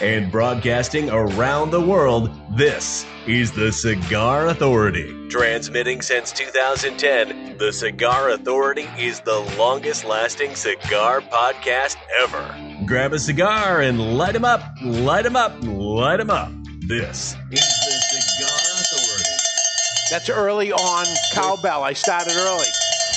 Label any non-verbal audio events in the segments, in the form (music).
And broadcasting around the world, this is the Cigar Authority. Transmitting since 2010, the Cigar Authority is the longest lasting cigar podcast ever. Grab a cigar and light light 'em up, Light light 'em up, Light light 'em up. This is the Cigar Authority. That's early on cowbell. I started early.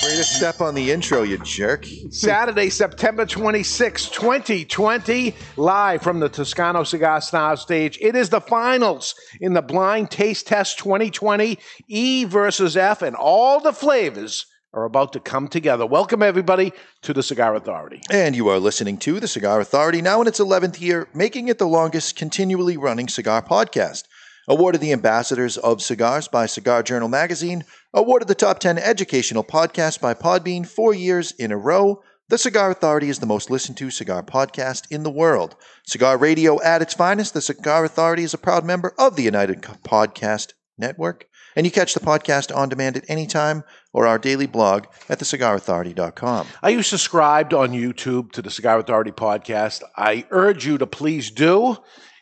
Way to step on the intro, you jerk. Saturday, September 26, 2020, live from the Toscano Cigar Star stage. It is the finals in the Blind Taste Test 2020, E versus F, and all the flavors are about to come together. Welcome, everybody, to the Cigar Authority. And you are listening to the Cigar Authority, now in its 11th year, making it the longest continually running cigar podcast. Awarded the Ambassadors of Cigars by Cigar Journal Magazine, awarded the Top 10 Educational Podcast by Podbean four years in a row. The Cigar Authority is the most listened to cigar podcast in the world. Cigar radio at its finest, the Cigar Authority is a proud member of the United Podcast Network. And you catch the podcast on demand at any time or our daily blog at thecigarauthority.com. Are you subscribed on YouTube to the Cigar Authority podcast? I urge you to please do,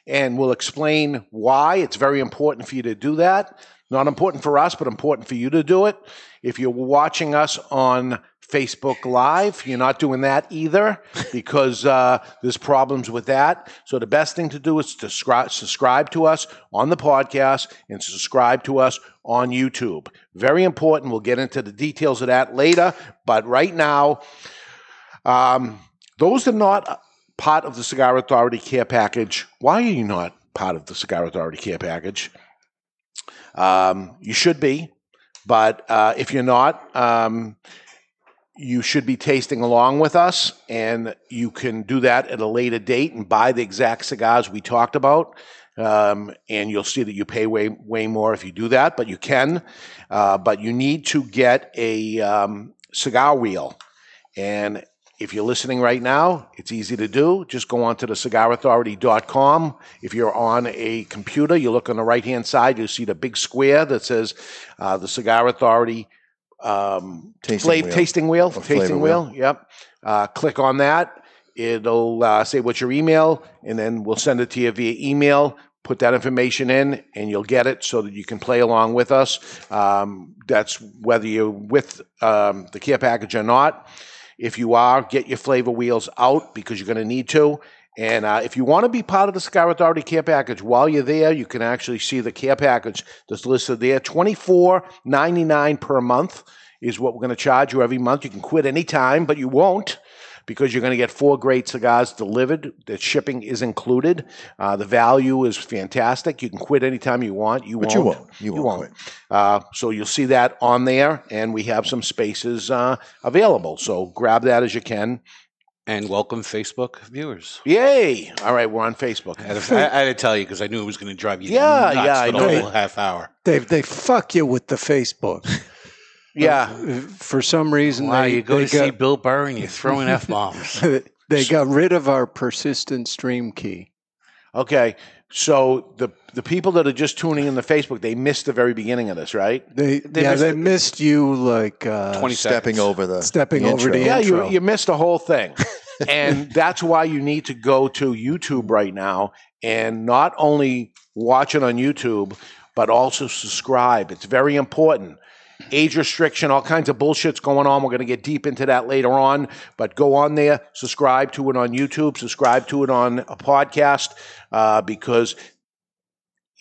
and we'll explain why. It's very important for you to do that. Not important for us, but important for you to do it. If you're watching us on Facebook Live, you're not doing that either (laughs) because uh, there's problems with that. So the best thing to do is to scri- subscribe to us on the podcast and subscribe to us on YouTube. Very important. We'll get into the details of that later. But right now, um, those are not part of the Cigar Authority care package, why are you not part of the Cigar Authority care package? Um, you should be, but uh, if you're not, um, you should be tasting along with us, and you can do that at a later date and buy the exact cigars we talked about. Um, and you'll see that you pay way way more if you do that, but you can. Uh, but you need to get a um, cigar wheel, and if you're listening right now, it's easy to do. Just go on to the cigarauthority.com. If you're on a computer, you look on the right hand side, you'll see the big square that says uh, the Cigar Authority um, Tasting wheel. tasting wheel. Or tasting wheel. wheel. Yep. Uh, click on that. It'll uh, say what's your email, and then we'll send it to you via email. Put that information in, and you'll get it so that you can play along with us. Um, that's whether you're with um, the care package or not. If you are, get your flavor wheels out because you're going to need to. And uh, if you want to be part of the Cigar Authority care package, while you're there, you can actually see the care package that's listed there. Twenty four ninety nine per month is what we're going to charge you every month. You can quit anytime, but you won't because you're going to get four great cigars delivered. The shipping is included. Uh, the value is fantastic. You can quit anytime you want. You But won't. you won't. You won't quit. Uh, so you'll see that on there, and we have some spaces uh, available. So grab that as you can. And welcome, Facebook viewers. Yay! All right, we're on Facebook. I had to, I had to tell you because I knew it was going to drive you Yeah, nuts yeah, I for the know. whole half hour. They they fuck you with the Facebook. Yeah, For some reason, Wow, they, you go they to see Bill Burr and you're throwing f bombs. (laughs) they got rid of our persistent stream key. okay. So the the people that are just tuning in the Facebook, they missed the very beginning of this, right? They, They yeah, missed they it. missed you like uh, 20 Stepping seconds. over the Stepping the over intro. the Yeah, you you missed the whole thing, (laughs) and that's why you need to go to YouTube right now and not only watch it on YouTube, but also subscribe. It's very important. Age restriction, all kinds of bullshit's going on. We're going to get deep into that later on, but go on there, subscribe to it on YouTube, subscribe to it on a podcast, uh, because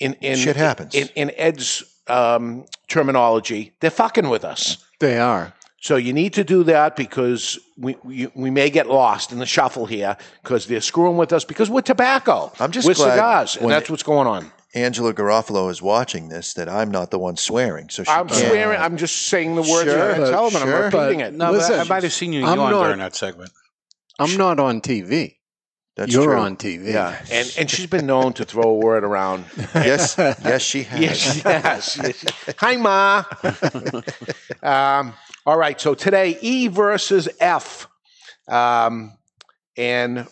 in in Shit happens. In, in Ed's um, terminology, they're fucking with us. They are. So you need to do that because we, we we may get lost in the shuffle here because they're screwing with us because we're tobacco. I'm just we're cigars, and that's what's going on. Angela Garofalo is watching this that I'm not the one swearing. So she I'm can't- swearing. I'm just saying the words Sure, you're going to tell them. and sure. I'm repeating But- it. No, Listen, but I might have seen you I'm yawn not- during that segment. I'm not on TV. That's You're true. on TV. Yeah, and and she's been known to throw a word around. (laughs) Yes, yes, she has. Yes, yes. yes. Hi, Ma. (laughs) um, all right. So today, E versus F. Um, and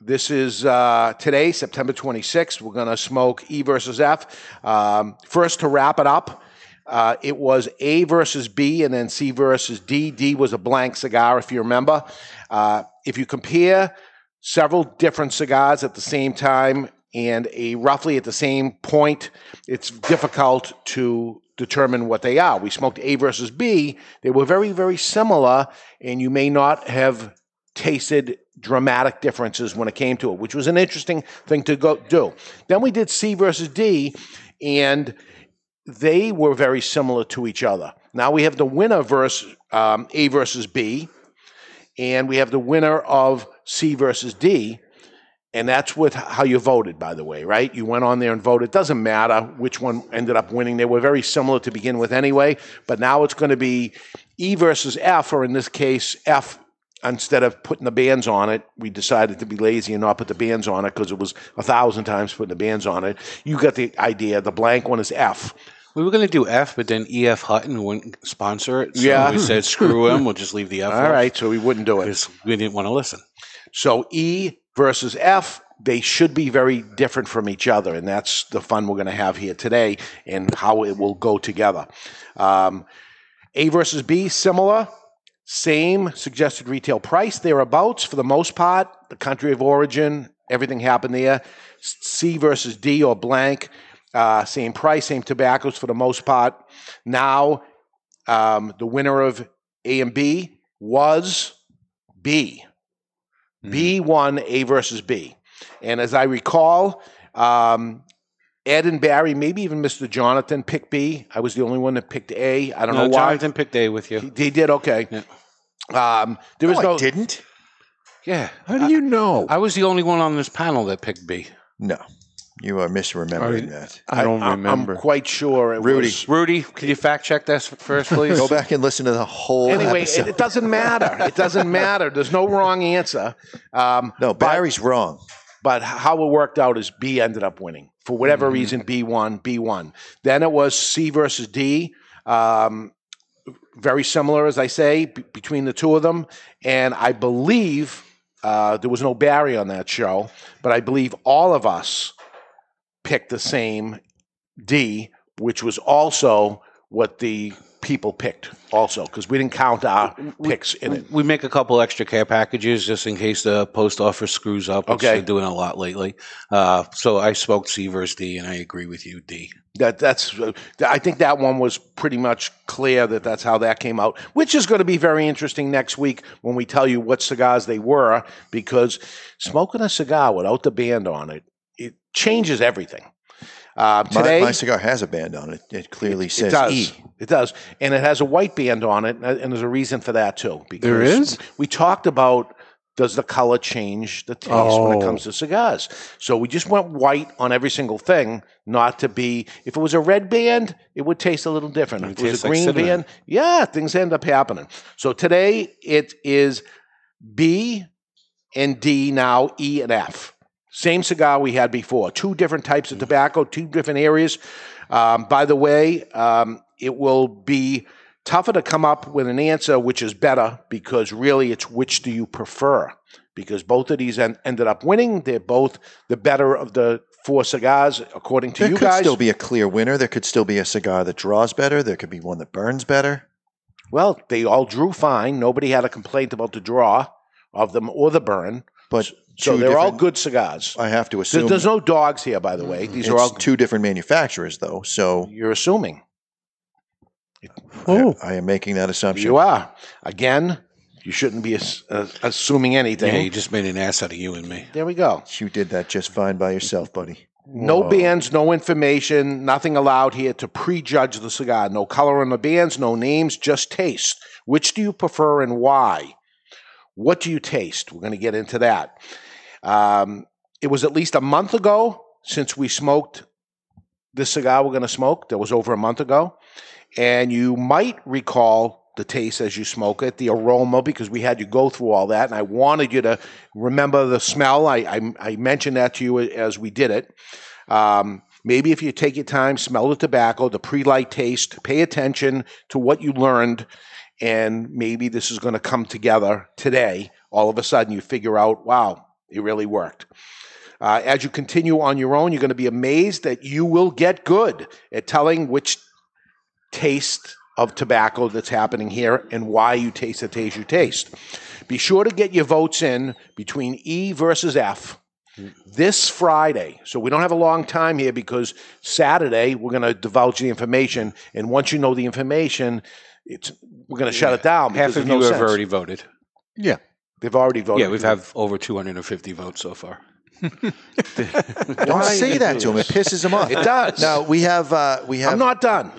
this is uh, today, September 26th. We're going to smoke E versus F. Um, first, to wrap it up, uh, it was A versus B and then C versus D. D was a blank cigar, if you remember. Uh, if you compare several different cigars at the same time and a roughly at the same point, it's difficult to determine what they are. We smoked A versus B. They were very, very similar, and you may not have tasted dramatic differences when it came to it, which was an interesting thing to go do. Then we did C versus D, and they were very similar to each other. Now we have the winner versus um, A versus B, and we have the winner of C versus D. And that's with how you voted, by the way, right? You went on there and voted. It doesn't matter which one ended up winning. They were very similar to begin with anyway, but now it's going to be E versus F, or in this case, F instead of putting the bands on it, we decided to be lazy and not put the bands on it because it was a thousand times putting the bands on it. You got the idea. The blank one is F. We were going to do F, but then EF Hutton wouldn't sponsor it. So Yeah. we said, screw him. We'll just leave the F. (laughs) All right, so we wouldn't do it. We didn't want to listen. So E versus F, they should be very different from each other, and that's the fun we're going to have here today and how it will go together. Um, A versus B, similar, same suggested retail price, thereabouts for the most part. The country of origin, everything happened there. C versus D or blank, uh, same price, same tobaccos for the most part. Now, um, the winner of A and B was B. B won A versus B. And as I recall, um, Ed and Barry, maybe even Mr. Jonathan picked B. I was the only one that picked A. I don't No, know why. Jonathan picked A with you. They did okay. Um, there No, was no. I didn't. Yeah. How do you know? I was the only one on this panel that picked B. No, you are misremembering I- that. I don't I- remember. I'm quite sure it Rudy. was. Rudy, can you fact check this first, (laughs) please? Go back and listen to the whole Anyway, it, it doesn't matter. It doesn't (laughs) matter. There's no wrong answer. Um, no, but- Barry's wrong. But how it worked out is B ended up winning. For whatever Mm-hmm. reason, B won, B won. Then it was C versus D. Um, very similar, as I say, b- between the two of them. And I believe uh, there was no Barry on that show, but I believe all of us picked the same D, which was also what the people picked, also, because we didn't count our picks in it. We make a couple extra care packages just in case the post office screws up. Which Okay. They're doing a lot lately. Uh, so I spoke C versus D, and I agree with you, D. That that's uh, I think that one was pretty much clear that that's how that came out, which is going to be very interesting next week when we tell you what cigars they were because smoking a cigar without the band on it it changes everything. Uh, My, today my cigar has a band on it. It clearly it says does. E. It does, and it has a white band on it, and there's a reason for that too. Because There is? We talked about does the color change the taste when it Oh. comes to cigars. So we just went white on every single thing, not to be. If it was a red band, it would taste a little different. It If it was a green band, yeah, things end up happening. So today it is B and D now E and F. Same cigar we had before. Two different types of tobacco, two different areas. Um, by the way, um, it will be tougher to come up with an answer which is better because really it's which do you prefer? Because both of these en- ended up winning. They're both the better of the four cigars, according to There you could still be a clear winner. There could still be a cigar that draws better. There could be one that burns better. well, they all drew fine. Nobody had a complaint about the draw of them or the burn. But So they're all good cigars. I have to There- assume There's no dogs here, by the way. These it's are all two different manufacturers, though. So You're assuming. Oh, I am making that assumption. You are. Again, you shouldn't be ass- uh, assuming anything. Yeah, you just made an ass out of you and me. there we go. You did that just fine by yourself, buddy. No bands, no information, nothing allowed here to prejudge the cigar. No color on the bands, no names, just taste. Which do you prefer and why? What do you taste? We're going to get into that. Um, it was at least a month ago since we smoked this cigar we're going to smoke. That was over a month ago. And you might recall the taste as you smoke it, the aroma, because we had you go through all that. And I wanted you to remember the smell. I, I, I mentioned that to you as we did it. Um, maybe if you take your time, smell the tobacco, the pre light taste, pay attention to what you learned, and maybe this is going to come together today all of a sudden you figure out, wow, it really worked. Uh, as you continue on your own, you're going to be amazed that you will get good at telling which taste of tobacco that's happening here and why you taste the taste you taste. Be sure to get your votes in between E versus F this Friday. So we don't have a long time here because Saturday we're going to divulge the information, and once you know the information, it's we're going to shut it down. Half because of there's you no have sense. already voted. Yeah. They've already voted. Yeah, we've have over 250 votes so far. (laughs) (laughs) Don't say that to him. It pisses him off. It does. Now we have uh, we have I'm not done.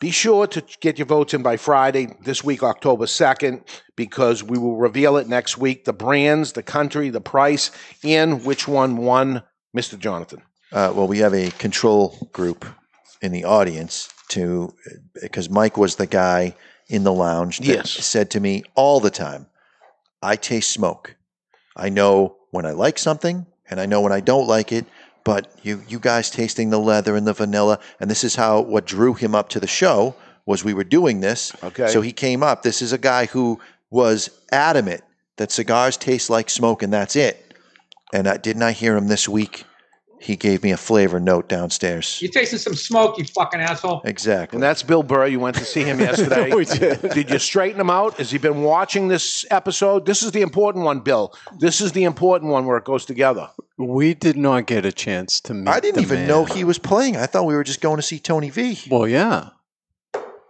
Be sure to get your votes in by Friday this week, October 2nd, because we will reveal it next week the brands, the country, the price, and which one won Mr. Jonathan. uh, well we have a control group in the audience to because Mike was the guy in the lounge that Yes. said to me all the time, "I taste smoke. I know when I like something and I know when I don't like it." But you, you guys tasting the leather and the vanilla, and this is how what drew him up to the show was we were doing this. Okay. So he came up. This is a guy who was adamant that cigars taste like smoke and that's it. And I, didn't I hear him this week? He gave me a flavor note downstairs. You're tasting some smoke, you fucking asshole. Exactly. And that's Bill Burr. You went to see him (laughs) yesterday. We did. Did you straighten him out? Has he been watching this episode? This is the important one, Bill. This is the important one where it goes together. We did not get a chance to meet. I didn't the even man. know he was playing. I thought we were just going to see Tony V. Well, yeah.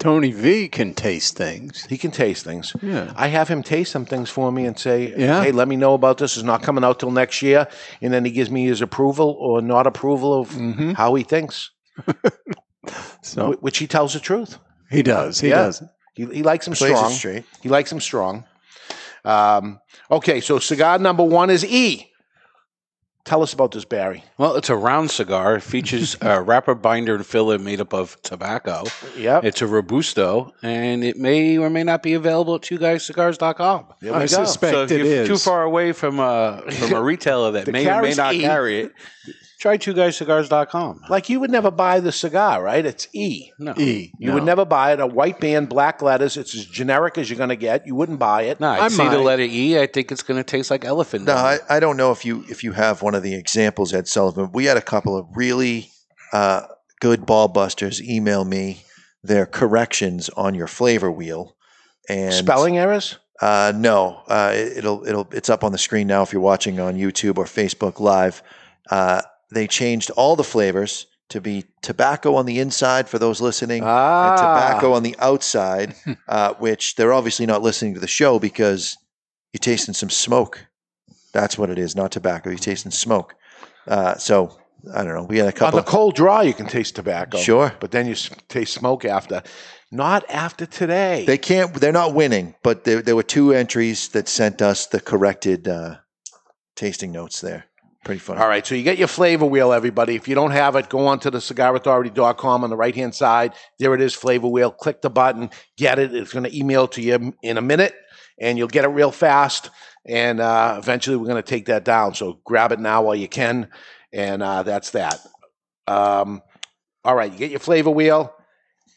Tony V can taste things. He can taste things. Yeah. I have him taste some things for me and say, Yeah. hey, let me know about this. It's not coming out till next year. And then he gives me his approval or not approval of Mhm. how he thinks, (laughs) So which he tells the truth. he does. He Yeah. does. He, he likes him strong. He likes him strong. Um, okay, so cigar number one is E. Tell us about this, Barry. Well, it's a round cigar. It features (laughs) a wrapper, binder, and filler made up of tobacco. Yep. It's a Robusto, and it may or may not be available at twoguyscigars.com. There I we go. suspect so if it you're is. too far away from a from a (laughs) retailer that The may or may carries not carry it, try twoguyscigars.com. Like you would never buy the cigar, right? It's E. No, E. You no. would never buy it. A white band, black letters. It's as generic as you're going to get. You wouldn't buy it. no. I I see the letter E. I think it's going to taste like elephant. No. I, I don't know if you if you have one of the examples, Ed Sullivan. We had a couple of really uh, good ball busters email me their corrections on your flavor wheel. And Spelling errors? Uh, no, uh, it- it'll it'll it's up on the screen now if you're watching on YouTube or Facebook Live. Uh, they changed all the flavors to be tobacco on the inside for those listening, Ah. and tobacco on the outside. (laughs) uh, which they're obviously not listening to the show because you're tasting some smoke. That's what it is, not tobacco. You're tasting smoke. Uh, so I don't know. We had a couple. On the cold draw, you can taste tobacco. Sure. But then you taste smoke after. Not after today. they can't. They're not winning, but there, there were two entries that sent us the corrected uh, tasting notes there. Pretty fun. All right, so you get your flavor wheel, everybody. If you don't have it, go on to the cigarauthority.com on the right hand side. There it is, flavor wheel. Click the button, get it. It's going to email to you in a minute, and you'll get it real fast. And uh, eventually, we're going to take that down. So grab it now while you can. And uh, that's that. Um, all right, you get your flavor wheel.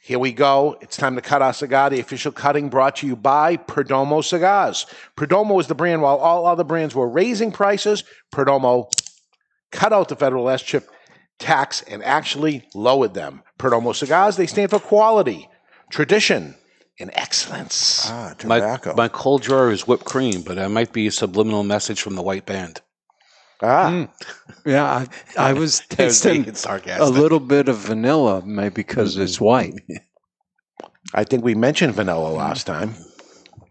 Here we go. It's time to cut our cigar. The official cutting brought to you by Perdomo Cigars. Perdomo is the brand. While all other brands were raising prices, Perdomo cut out the federal SCHIP tax and actually lowered them. Perdomo Cigars, they stand for quality, tradition, and excellence. Ah, my, tobacco. my cold drawer is whipped cream, but it might be a subliminal message from the white band. Ah, mm. Yeah, I, I was (laughs) tasting a little bit of vanilla, maybe because mm-hmm. it's white. I think we mentioned vanilla mm. last time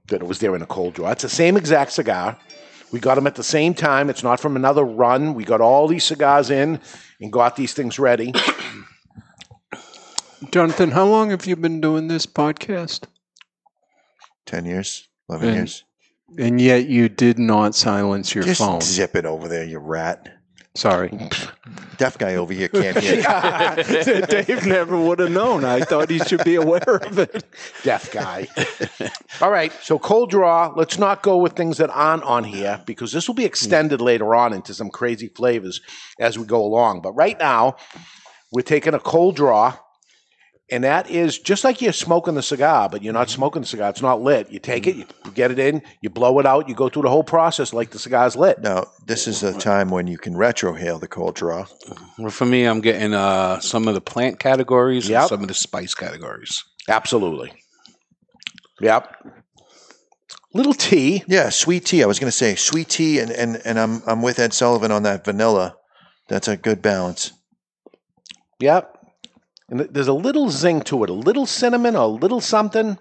that it was there in a cold draw. It's the same exact cigar. We got them at the same time. It's not from another run. We got all these cigars in and got these things ready. (coughs) Jonathan, how long have you been doing this podcast? Ten years, eleven And years. And yet you did not silence your Just phone. zip it over there, you rat. Sorry. (laughs) Deaf guy over here can't hear. (laughs) Dave never would have known. I thought he should be aware of it. Deaf guy. all right, so cold draw. Let's not go with things that aren't on here because this will be extended later on into some crazy flavors as we go along. But right now, we're taking a cold draw. And that is just like you're smoking the cigar, but you're not smoking the cigar. It's not lit. You take it, you get it in, you blow it out, you go through the whole process like the cigar's lit. Now, this is a time when you can retrohale the cold draw. Well, for me, I'm getting uh, some of the plant categories Yep. and some of the spice categories. Absolutely. Yep. Little tea. Yeah, sweet tea. I was going to say sweet tea, and, and, and I'm, I'm with Ed Sullivan on that vanilla. That's a good balance. Yep. And there's a little zing to it, a little cinnamon, a little something,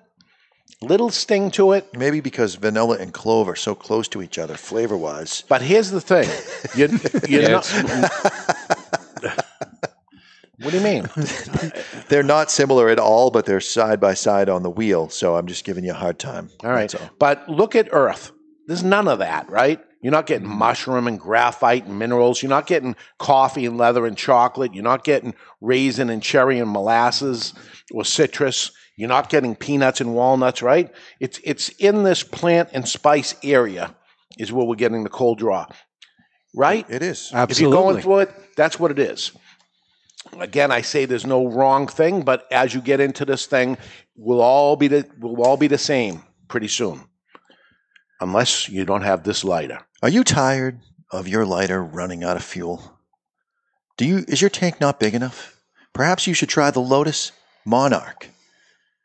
little sting to it. Maybe because vanilla and clove are so close to each other flavor wise. But here's the thing. You, you're Yeah, (laughs) not, (laughs) what do you mean? (laughs) They're not similar at all, but they're side by side on the wheel. So I'm just giving you a hard time. All right. All. But look at Earth. There's none of that, right? You're not getting Mm-hmm. mushroom and graphite and minerals. You're not getting coffee and leather and chocolate. You're not getting raisin and cherry and molasses or citrus. You're not getting peanuts and walnuts, right? It's it's in this plant and spice area is where we're getting the cold draw, right? It is. Absolutely. If you're going through it, that's what it is. Again, I say there's no wrong thing, but as you get into this thing, we'll all be the we'll all be the same pretty soon, unless you don't have this lighter. Are you tired of your lighter running out of fuel? Do you is your tank not big enough? Perhaps you should try the Lotus Monarch.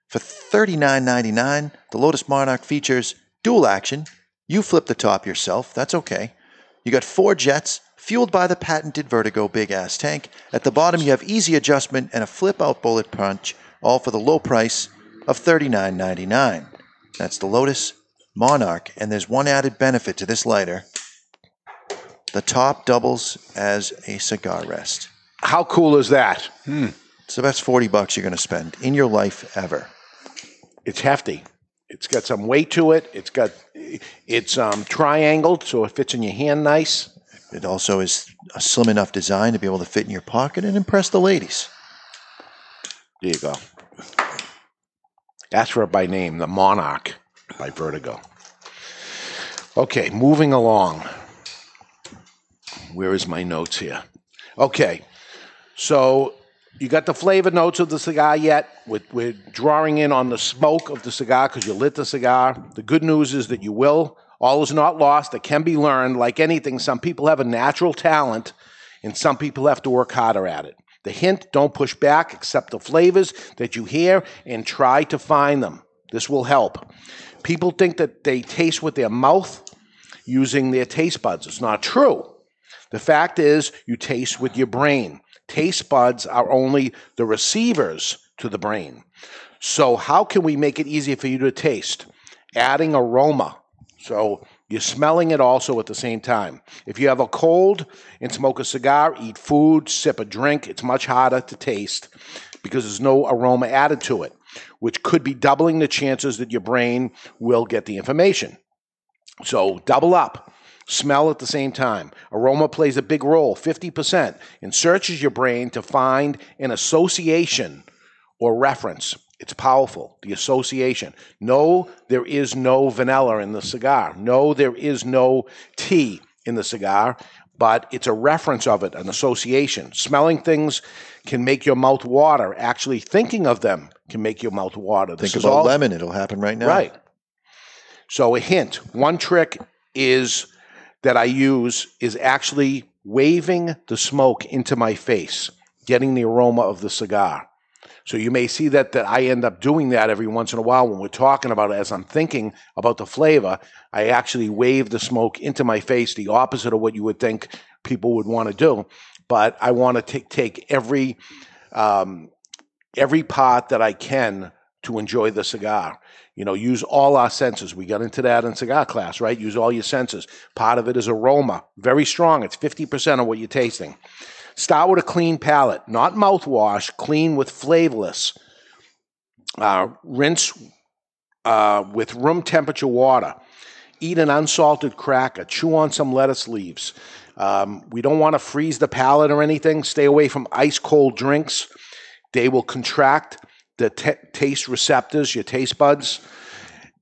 For $39.99, the Lotus Monarch features dual action. You flip the top yourself, that's okay. You got four jets, fueled by the patented Vertigo big ass tank. At the bottom, you have easy adjustment and a flip out bullet punch, all for the low price of $39.99. That's the Lotus Monarch, and there's one added benefit to this lighter. The top doubles as a cigar rest. How cool is that? It's the best 40 bucks you're going to spend in your life ever. It's hefty. It's got some weight to it. It's got it's um, triangled, so it fits in your hand nice. It also is a slim enough design to be able to fit in your pocket and impress the ladies. There you go. Ask for it by name, the Monarch by Vertigo. Okay, moving along. Where is my notes here? Okay, so you got the flavor notes of the cigar yet? We're, we're drawing in on the smoke of the cigar because you lit the cigar. The good news is that you will. All is not lost. It can be learned. Like anything, some people have a natural talent and some people have to work harder at it. The hint don't push back, accept the flavors that you hear and try to find them. This will help. People think that they taste with their mouth using their taste buds. It's not true. The fact is, you taste with your brain. Taste buds are only the receivers to the brain. So, how can we make it easier for you to taste? Adding aroma. So, you're smelling it also at the same time. If you have a cold and smoke a cigar, eat food, sip a drink, it's much harder to taste because there's no aroma added to it, which could be doubling the chances that your brain will get the information. So, double up. Smell at the same time. Aroma plays a big role, 50%, and searches your brain to find an association or reference. It's powerful, the association. No, there is no vanilla in the cigar. No, there is no tea in the cigar, but it's a reference of it, an association. Smelling things can make your mouth water. Actually, thinking of them can make your mouth water. This Think about all- lemon, it'll happen right now. Right. So a hint, one trick is that I use is actually waving the smoke into my face, getting the aroma of the cigar. So you may see that that I end up doing that every once in a while when we're talking about it as I'm thinking about the flavor, I actually wave the smoke into my face, the opposite of what you would think people would want to do. But I want to take take every um, every part that I can to enjoy the cigar. You know, use all our senses. We got into that in cigar class, right? Use all your senses. Part of it is aroma, very strong. It's 50% of what you're tasting. Start with a clean palate, not mouthwash, clean with flavorless. Uh, rinse uh, with room temperature water. Eat an unsalted cracker. Chew on some lettuce leaves. Um, we don't want to freeze the palate or anything. Stay away from ice cold drinks. They will contract the t- taste receptors, your taste buds.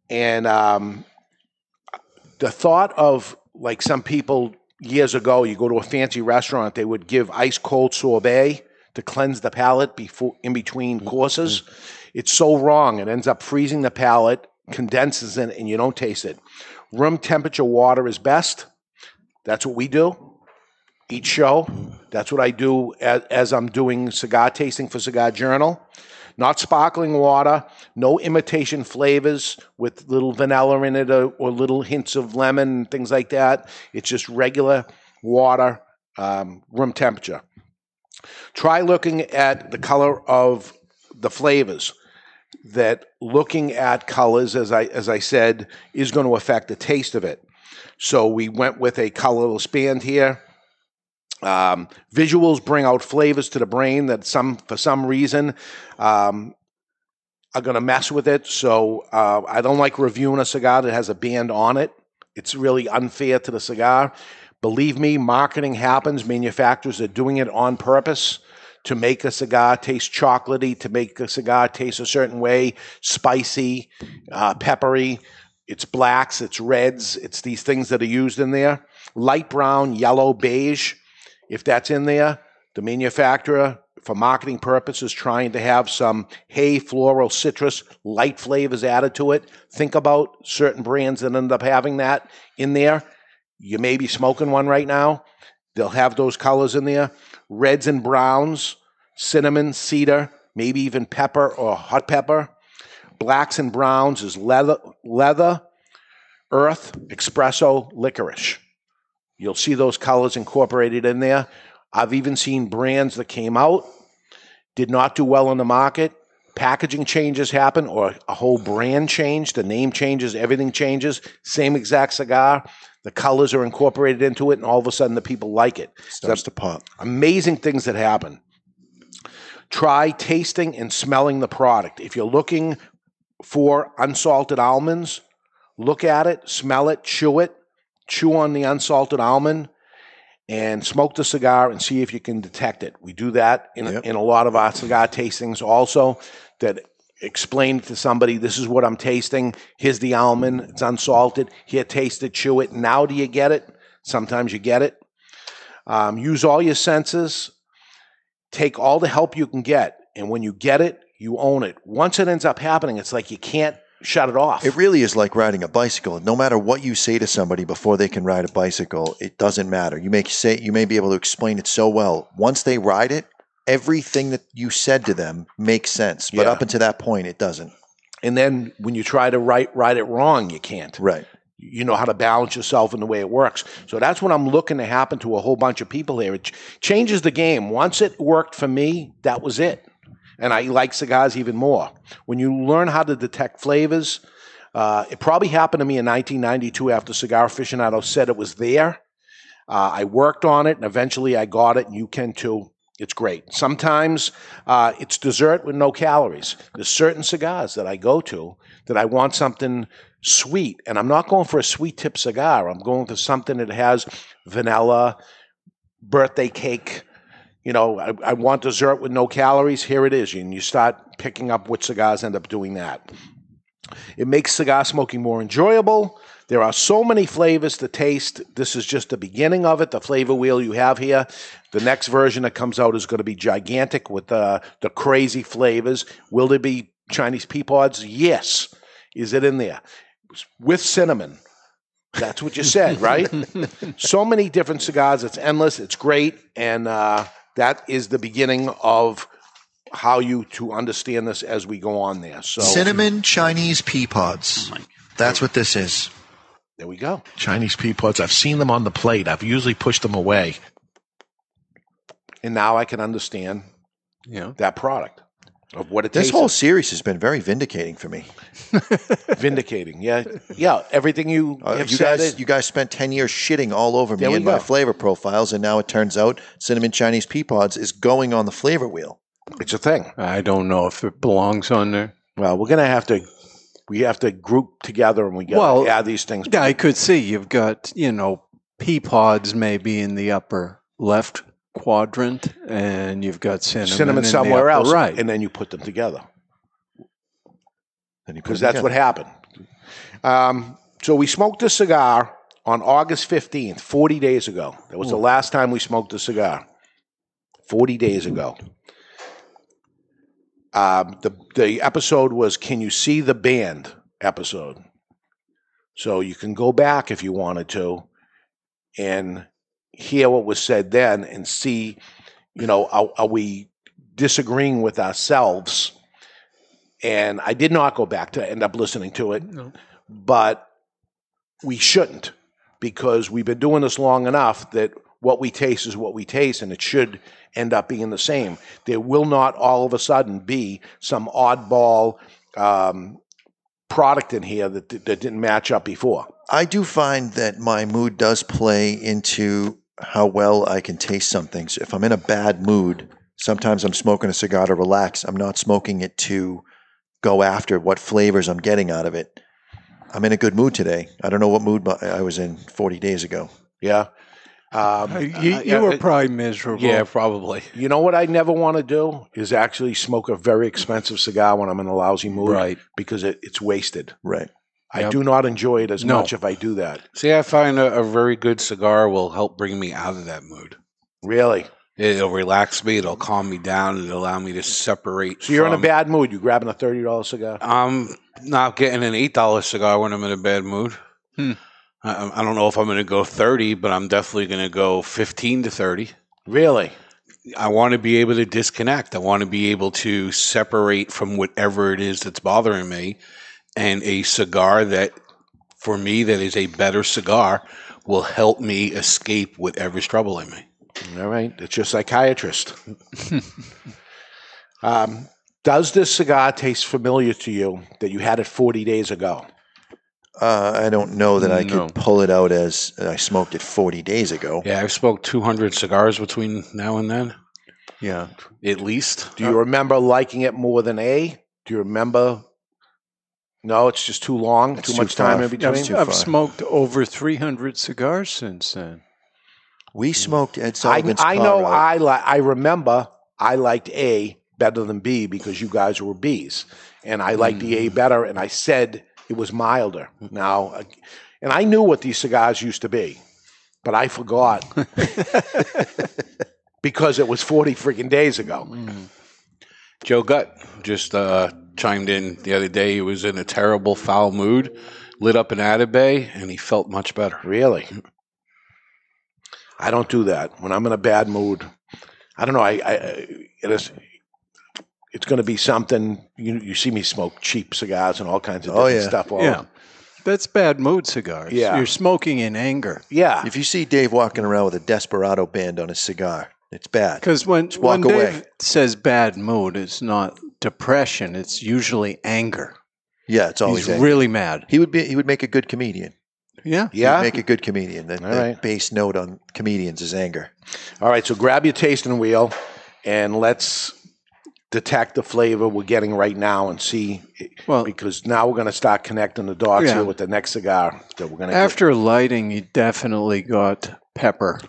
And um, the thought of like some people years ago, you go to a fancy restaurant, they would give ice cold sorbet to cleanse the palate before in between courses. It's so wrong. It ends up freezing the palate, condenses in, and you don't taste it. Room temperature water is best. That's what we do. Each show. That's what I do as, as I'm doing cigar tasting for Cigar Journal. Not sparkling water, no imitation flavors with little vanilla in it or, or little hints of lemon and things like that. It's just regular water, um, room temperature. Try looking at the color of the flavors. That looking at colors, as I as I said, is going to affect the taste of it. So we went with a colorless band here. Um, visuals bring out flavors to the brain that some for some reason um, are going to mess with it. So uh, I don't like reviewing a cigar that has a band on it. It's really unfair to the cigar. Believe me, marketing happens. Manufacturers are doing it on purpose to make a cigar taste chocolatey, to make a cigar taste a certain way, spicy, uh, peppery. It's blacks, it's reds, it's these things that are used in there. Light brown, yellow, beige. If that's in there, the manufacturer, for marketing purposes, trying to have some hay, floral, citrus, light flavors added to it. Think about certain brands that end up having that in there. You may be smoking one right now. They'll have those colors in there reds and browns, cinnamon, cedar, maybe even pepper or hot pepper. Blacks and browns is leather, leather, earth, espresso, licorice. You'll see those colors incorporated in there. I've even seen brands that came out, did not do well in the market. Packaging changes happen, or a whole brand change, the name changes, everything changes. Same exact cigar. The colors are incorporated into it, and all of a sudden the people like it. Starts to pop. Amazing things that happen. Try tasting and smelling the product. If you're looking for unsalted almonds, look at it, smell it, chew it, chew on the unsalted almond, and smoke the cigar and see if you can detect it. We do that in, Yep. in a lot of our cigar tastings also that explain to somebody this is what I'm tasting. Here's the almond, it's unsalted. Here, taste it, chew it. Now, do you get it? Sometimes you get it. Um, use all your senses. Take all the help you can get. And when you get it, you own it. Once it ends up happening, it's like you can't shut it off. It really is like riding a bicycle. No matter what you say to somebody before they can ride a bicycle, it doesn't matter. You may say you may be able to explain it so well. Once they ride it, everything that you said to them makes sense. But Yeah. up until that point, it doesn't. and then when you try to write, write it wrong, you can't. Right. you know how to balance yourself in the way it works. So that's what I'm looking to happen to a whole bunch of people here. It ch- changes the game. Once it worked for me, that was it. And I like cigars even more. When you learn how to detect flavors, uh, it probably happened to me in 1992 after Cigar Aficionado said it was there. Uh, I worked on it and eventually I got it, and you can too. It's great. Sometimes uh, it's dessert with no calories. There's certain cigars that I go to that I want something sweet, and I'm not going for a sweet tip cigar. I'm going for something that has vanilla, birthday cake. You know, I, I want dessert with no calories. Here it is, and you start picking up what cigars end up doing that. It makes cigar smoking more enjoyable. There are so many flavors to taste. This is just the beginning of it. The flavor wheel you have here. The next version that comes out is going to be gigantic with uh, the crazy flavors. Will there be Chinese pea pods? Yes. Is it in there? With cinnamon. That's what you said, right? (laughs) so many different cigars. It's endless. It's great. And uh, that is the beginning of how you to understand this as we go on there. So Cinnamon Chinese pea pods. Oh That's what this is. there we go. Chinese pea pods. I've seen them on the plate. I've usually pushed them away. And now I can understand Yeah. that product of what it This tastes whole like. series has been very vindicating for me. (laughs) vindicating. Yeah, yeah. Everything you Uh, have you said. guys, it, you guys spent ten years shitting all over me There we and my flavor profiles, and now it turns out cinnamon Chinese pea pods is going on the flavor wheel. it's a thing. I don't know if it belongs on there. Well, we're gonna have to. We have to group together and we got Well, to add these things. Yeah, I could see you've got, you know, pea pods maybe in the upper left quadrant, and you've got cinnamon, cinnamon somewhere else, right? and then you put them together Then you put because that's what happened. Um, so we smoked a cigar on August fifteenth, forty days ago. That was the last time we smoked a cigar. 40 days ago. Um, the the episode was "Can you see the band?" episode. So you can go back if you wanted to, and hear what was said then, and see, you know, are, are we disagreeing with ourselves? And I did not go back to end up listening to it, but we shouldn't because we've been doing this long enough that what we taste is what we taste, and it should end up being the same. There will not all of a sudden be some oddball um, product in here that, that didn't match up before. I do find that my mood does play into how well I can taste something. So if I'm in a bad mood, sometimes I'm smoking a cigar to relax. I'm not smoking it to go after what flavors I'm getting out of it. I'm in a good mood today. I don't know what mood I was in 40 days ago. Yeah. Um, Uh, you, Uh, you yeah, were probably miserable. Yeah, probably. you know what I never want to do is actually smoke a very expensive cigar when I'm in a lousy mood, Right. Because it, it's wasted. Right. I Yep. do not enjoy it as No. much if I do that. See, I find a, a very good cigar will help bring me out of that mood. Really. It'll relax me. It'll calm me down. It'll allow me to separate. So you're in a bad mood. You grabbing a thirty dollars cigar? I'm not getting an eight dollar cigar when I'm in a bad mood. Hmm. I, I don't know if I'm going to go thirty, but I'm definitely going to go fifteen to thirty. Really? I want to be able to disconnect. I want to be able to separate from whatever it is that's bothering me, and a cigar that, for me, that is a better cigar will help me escape whatever's troubling me. All right. It's your psychiatrist. (laughs) um, does this cigar taste familiar to you that you had it 40 days ago? Uh, I don't know that I No. could pull it out as I smoked it 40 days ago. Yeah, I've smoked 200 cigars between now and then, Yeah. at least. Do you remember liking it more than A? Do you remember? No, it's just too long, It's too too much time in between. Too I've smoked over 300 cigars since then. We smoked Ed I, Sullivan's I know Par. I li- I remember I liked A better than B because you guys were Bs, and I liked the A better, and I said it was milder. Now, uh, and I knew what these cigars used to be, but I forgot (laughs) because it was forty freaking days ago. Joe Gutt just uh, chimed in the other day. He was in a terrible, foul mood, lit up an Atabey, and he felt much better. Really, I don't do that when I'm in a bad mood. I don't know. I, I it is. It's going to be something. You you see me smoke cheap cigars and all kinds of Oh, different yeah. stuff. All Yeah. That's bad mood cigars. Yeah. You're smoking in anger. yeah. If you see Dave walking around with a Desperado band on his cigar, it's bad. Because when, Just walk when away. Dave says bad mood, it's not depression, it's usually anger. Yeah, it's always He's angry. really mad. He would be. He would make a good comedian. Yeah. Yeah. He'd make a good comedian. The, All the right. base note on comedians is anger. All right, so grab your tasting wheel and let's detect the flavor we're getting right now and see Well, because now we're going to start connecting the dots Yeah. here with the next cigar that we're going to after lighting, you definitely got pepper.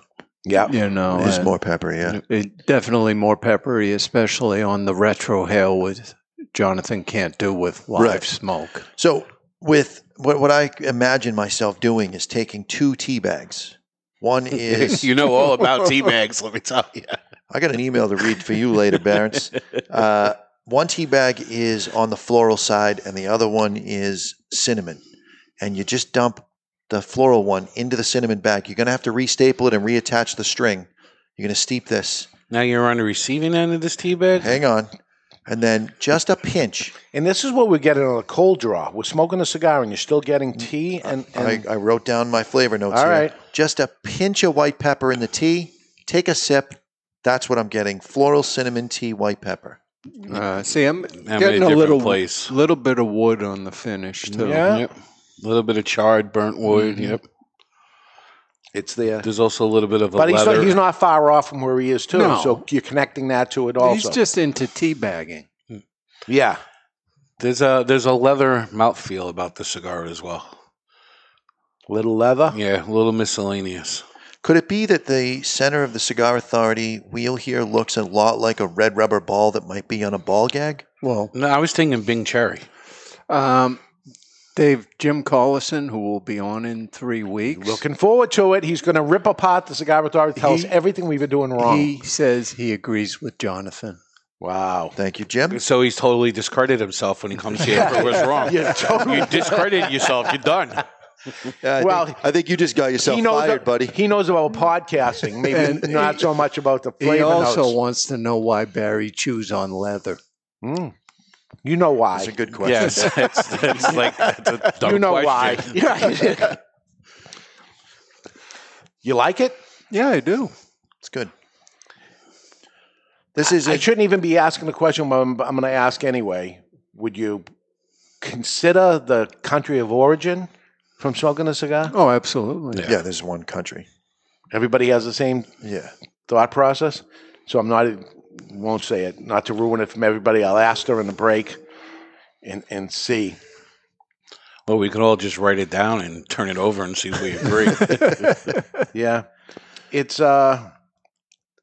Yeah You know, it's more peppery. Yeah. it, definitely more peppery, especially on the retro hail, with Jonathan can't do with live Right. smoke. So with what what I imagine myself doing is taking two tea bags. One (laughs) is you know all about tea (laughs) bags, let me tell you. I got an email to read for you later, Barons. (laughs) Uh, one tea bag is on the floral side, and the other one is cinnamon. And you just dump the floral one into the cinnamon bag. You're going to have to restaple it and reattach the string. You're going to steep this. Now you're on the receiving end of this tea bag? Hang on. And then just a pinch. and this is what we're getting on a cold draw we're smoking a cigar and you're still getting tea and, and I, I wrote down my flavor notes All here. right. Just a pinch of white pepper in the tea. Take a sip. That's what I'm getting. Floral cinnamon tea, white pepper. Uh, see, I'm, I'm getting a a, little place. little bit of wood on the finish too. Yeah. Yep. A little bit of charred burnt wood. Mhm. Yep. it's there There's also a little bit of a but he's leather. not, he's not far off from where he is too No. so you're connecting that to it also He's just into tea bagging. yeah There's a there's a leather mouthfeel about the cigar as well. little leather Yeah, a little miscellaneous. Could it be that the center of the Cigar Authority wheel here looks a lot like a red rubber ball that might be on a ball gag? Well, No, I was thinking Bing Cherry. um, Dave, Jim Collison, who will be on in three weeks. Looking forward to it. He's going to rip apart the Cigar Authority, tell us everything we've been doing wrong. He says he agrees with Jonathan. wow. Thank you, Jim. So he's totally discredited himself when he comes here for what's (laughs) wrong. Yeah, totally. You discredited yourself. You're done. Yeah, I, Well, think, I think you just got yourself he knows fired, a- buddy. He knows about podcasting, maybe And not he- so much about the flavor He also notes. wants to know why Barry chews on leather. Mm. You know why? That's a good question. Yes, (laughs) that's, that's like that's a (laughs) dumb you know question. (laughs) why? you like it? Yeah, I do. It's good. This is I a, shouldn't even be asking the question, but I'm, I'm going to ask anyway. Would you consider the country of origin from smoking a cigar? Oh, absolutely. yeah. There's one country. Everybody has the same Yeah. thought process. So I'm not won't say it, not to ruin it from everybody. I'll ask during the break and and see. Well, we could all just write it down and turn it over and see if we agree. (laughs) Yeah, it's uh,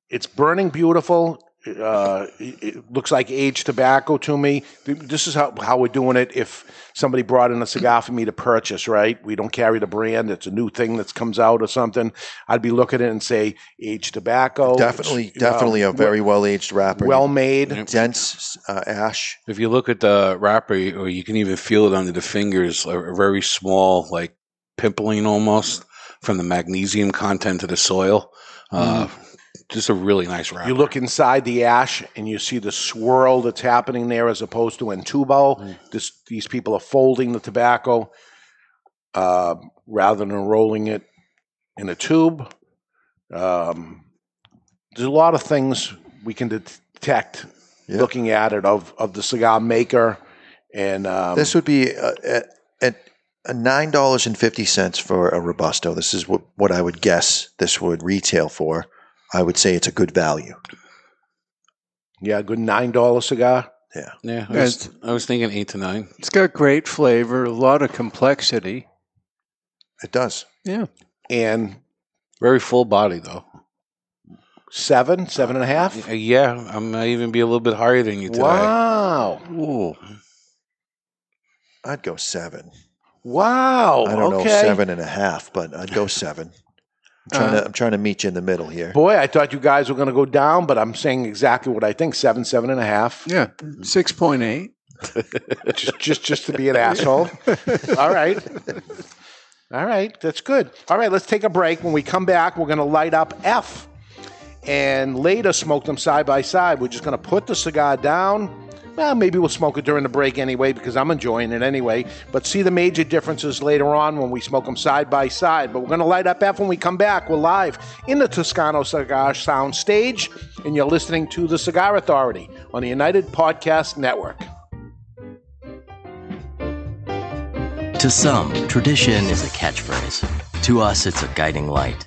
it's burning beautiful. Uh, it, it looks like aged tobacco to me. This is how, how we're doing it. If somebody brought in a cigar for me to purchase, right? We don't carry the brand. It's a new thing that comes out or something. I'd be looking at it and say aged tobacco. Definitely, It's, uh, definitely a very well aged wrapper. well made. dense uh, ash. if you look at the wrapper, or you can even feel it under the fingers, a a very small, like pimpling almost from the magnesium content of the soil. Uh, Just a really nice wrapper. You look inside the ash and you see the swirl that's happening there as opposed to in tubo. This, these people are folding the tobacco uh, rather than rolling it in a tube. Um, there's a lot of things we can detect Yeah. looking at it of, of the cigar maker. And um, This would be uh, at, at a nine dollars and fifty cents for a robusto. This is what, what I would guess this would retail for. I would say it's a good value. yeah, a good $9 cigar. yeah, I was, I was thinking eight to nine. It's got great flavor, a lot of complexity. It does. Yeah. And Very full body though. seven, seven and a half. Uh, Yeah, I might even be a little bit higher than you today. Wow. Ooh. I'd go seven. Wow. I don't okay. know seven and a half, but I'd go seven. I'm trying Uh, to I'm trying to meet you in the middle here. Boy, I thought you guys were going to go down, but I'm saying exactly what I think: seven, seven and a half. Yeah. 6.8. (laughs) just, just, just to be an asshole. (laughs) All right, all right, that's good. All right, let's take a break. When we come back, we're going to light up F, and later smoke them side by side. We're just going to put the cigar down. Well, maybe we'll smoke it during the break anyway because I'm enjoying it anyway. But see the major differences later on when we smoke them side by side. But we're going to light up F when we come back. We're live in the Toscano Cigar Sound Stage, and you're listening to the Cigar Authority on the United Podcast Network. To some, tradition is a catchphrase. To us, it's a guiding light.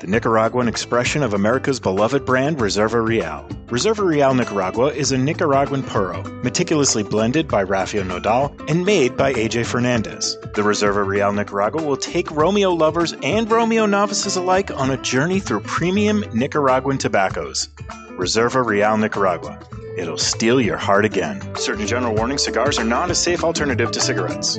the Nicaraguan expression of America's beloved brand Reserva Real. Reserva Real Nicaragua is a Nicaraguan puro, meticulously blended by Rafael Nodal and made by AJ Fernandez. The Reserva Real Nicaragua will take Romeo lovers and Romeo novices alike on a journey through premium Nicaraguan tobaccos. Reserva Real Nicaragua. It'll steal your heart again. Surgeon General warning cigars are not a safe alternative to cigarettes.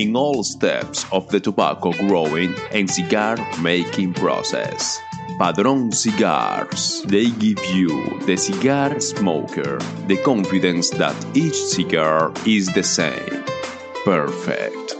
in all steps of the tobacco growing and cigar making process. Padron Cigars. They give you, the cigar smoker, the confidence that each cigar is the same. Perfect.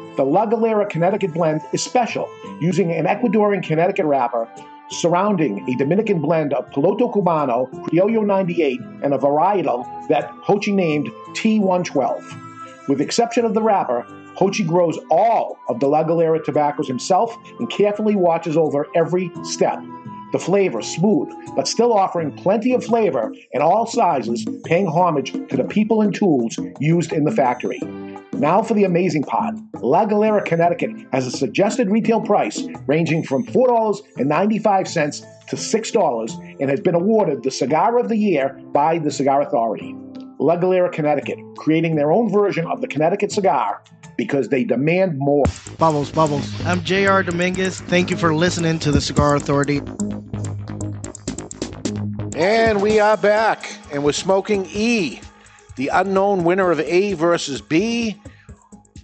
The La Galera Connecticut blend is special, using an Ecuadorian Connecticut wrapper surrounding a Dominican blend of Piloto Cubano, Criollo 98, and a varietal that Jochi named T112. With the exception of the wrapper, Jochi grows all of the La Galera tobaccos himself and carefully watches over every step. The flavor smooth, but still offering plenty of flavor in all sizes, paying homage to the people and tools used in the factory. Now for the amazing part. La Galera, Connecticut has a suggested retail price ranging from $4.95 to $6 and has been awarded the Cigar of the Year by the Cigar Authority. La Galera, Connecticut, creating their own version of the Connecticut cigar because they demand more. Bubbles, bubbles. I'm JR Dominguez. Thank you for listening to the Cigar Authority. And we are back, and we're smoking E, the unknown winner of A versus B.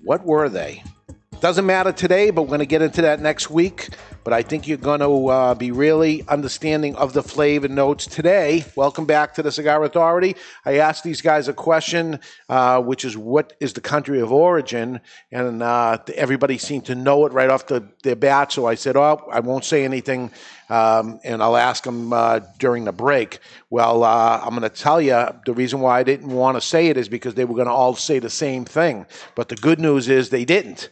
What were they? Doesn't matter today, but we're going to get into that next week. But I think you're going to uh, be really understanding of the flavor notes today. Welcome back to the Cigar Authority. I asked these guys a question, uh, which is what is the country of origin? And uh, everybody seemed to know it right off the, their bat. So I said, oh, I won't say anything. Um, and I'll ask them uh, during the break. Well, uh, I'm going to tell you the reason why I didn't want to say it is because they were going to all say the same thing. But the good news is they didn't.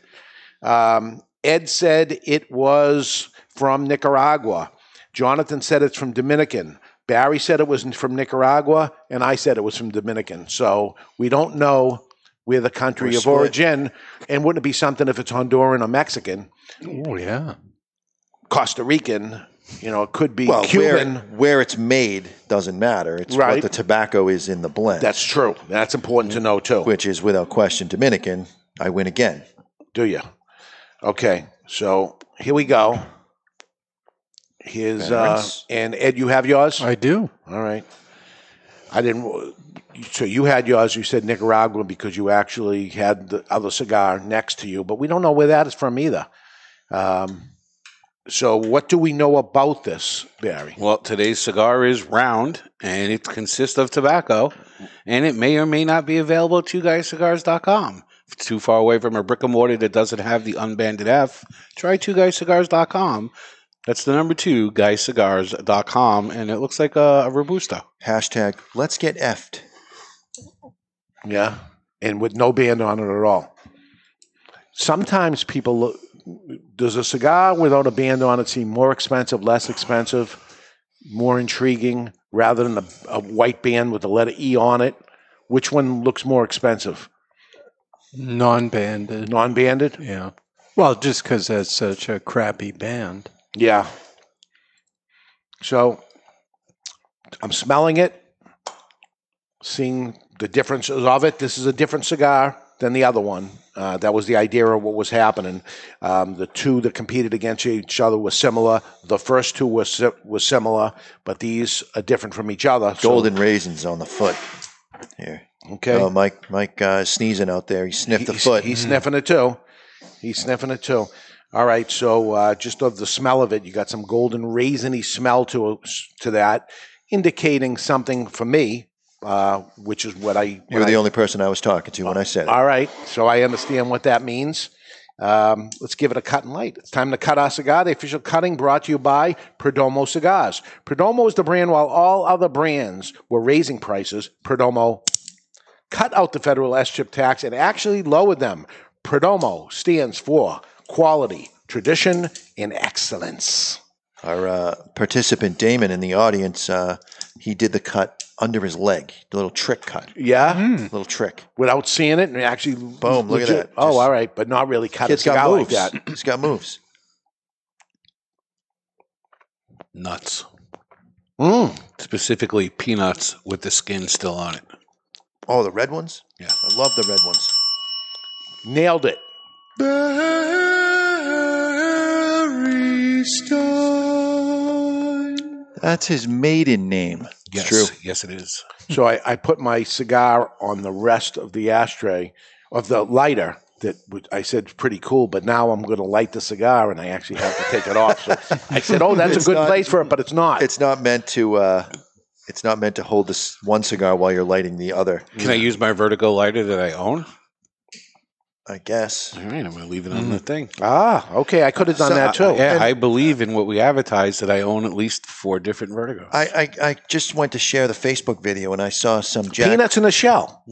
Um, Ed said it was from Nicaragua. Jonathan said it's from Dominican. Barry said it was from Nicaragua, and I said it was from Dominican. So we don't know where the country We're of split. origin, and wouldn't it be something if it's Honduran or Mexican? Oh, yeah. Costa Rican, You know, it could be well, Cuban. Where, where it's made doesn't matter. It's Right. what the tobacco is in the blend. That's true. That's important to know too. Which is without question Dominican. I win again. Do you? Okay, so here we go. Here's uh, and Ed, you have yours. I do. All right. I didn't. So you had yours. You said Nicaragua because you actually had the other cigar next to you, but we don't know where that is from either. Um, so what do we know about this, Barry? Well, today's cigar is round and it consists of tobacco, and it may or may not be available at twoguyscigars.com. If it's too far away from a brick and mortar that doesn't have the unbanded F, try twoguyscigars.com. That's the number two, guyscigars.com, and it looks like a, a Robusto. Hashtag let's get effed. Yeah, and with no band on it at all. Sometimes people look. Does a cigar without a band on it seem more expensive, less expensive, more intriguing, rather than a, a white band with the letter E on it? Which one looks more expensive? Non-banded. Non-banded. Yeah. Well, just because that's such a crappy band. Yeah. So I'm smelling it, seeing the differences of it. This is a different cigar than the other one. Uh, that was the idea of what was happening. Um, the two that competed against each other were similar. The first two were si- was similar, but these are different from each other. So- Golden raisins on the foot. Here. Okay. Oh, Mike, Mike uh, is sneezing out there. He sniffed the He's- foot. He's sniffing it too. He's sniffing it too. All right. So uh, just of the smell of it, you got some golden raisiny smell to to that, indicating something for me, uh, which is what I. You were the I- only person I was talking to when I said it. All right. So I understand what that means. Um, let's give it a cut and light. It's time to cut our cigar. The official cutting brought to you by Perdomo Cigars. Perdomo is the brand while all other brands were raising prices. Perdomo cut out the federal SCHIP tax and actually lowered them. Perdomo stands for quality, tradition, and excellence. Our uh, participant Damon in the audience, uh, he did the cut under his leg, the little trick cut. Yeah, little trick. without seeing it and actually Boom! Look at legit- that. Oh, Just- all right, but not really cut Kid's a cigar got like moves. that. He's got moves. Nuts. Mm. Specifically, peanuts with the skin still on it. Oh, the red ones. Yeah. I love the red ones. Nailed it. That's his maiden name. Yes, It's true. yes, it is. So I, I put my cigar on the rest of the ashtray of the lighter that would- I said pretty cool, but now I'm going to light the cigar and I actually have to take it off. So I said, "Oh, that's It's a good not- place for it," but it's not. It's not meant to. Uh, it's not meant to hold this one cigar while you're lighting the other. Can I use my Vertigo lighter that I own? I guess. All right, I'm going to leave it on the thing. ah, okay. I could have done So, that too. Yeah, I believe in what we advertise that I own at least four different Vertigos. I, I, I just went to share the Facebook video and I saw some Jack. Peanuts in a shell.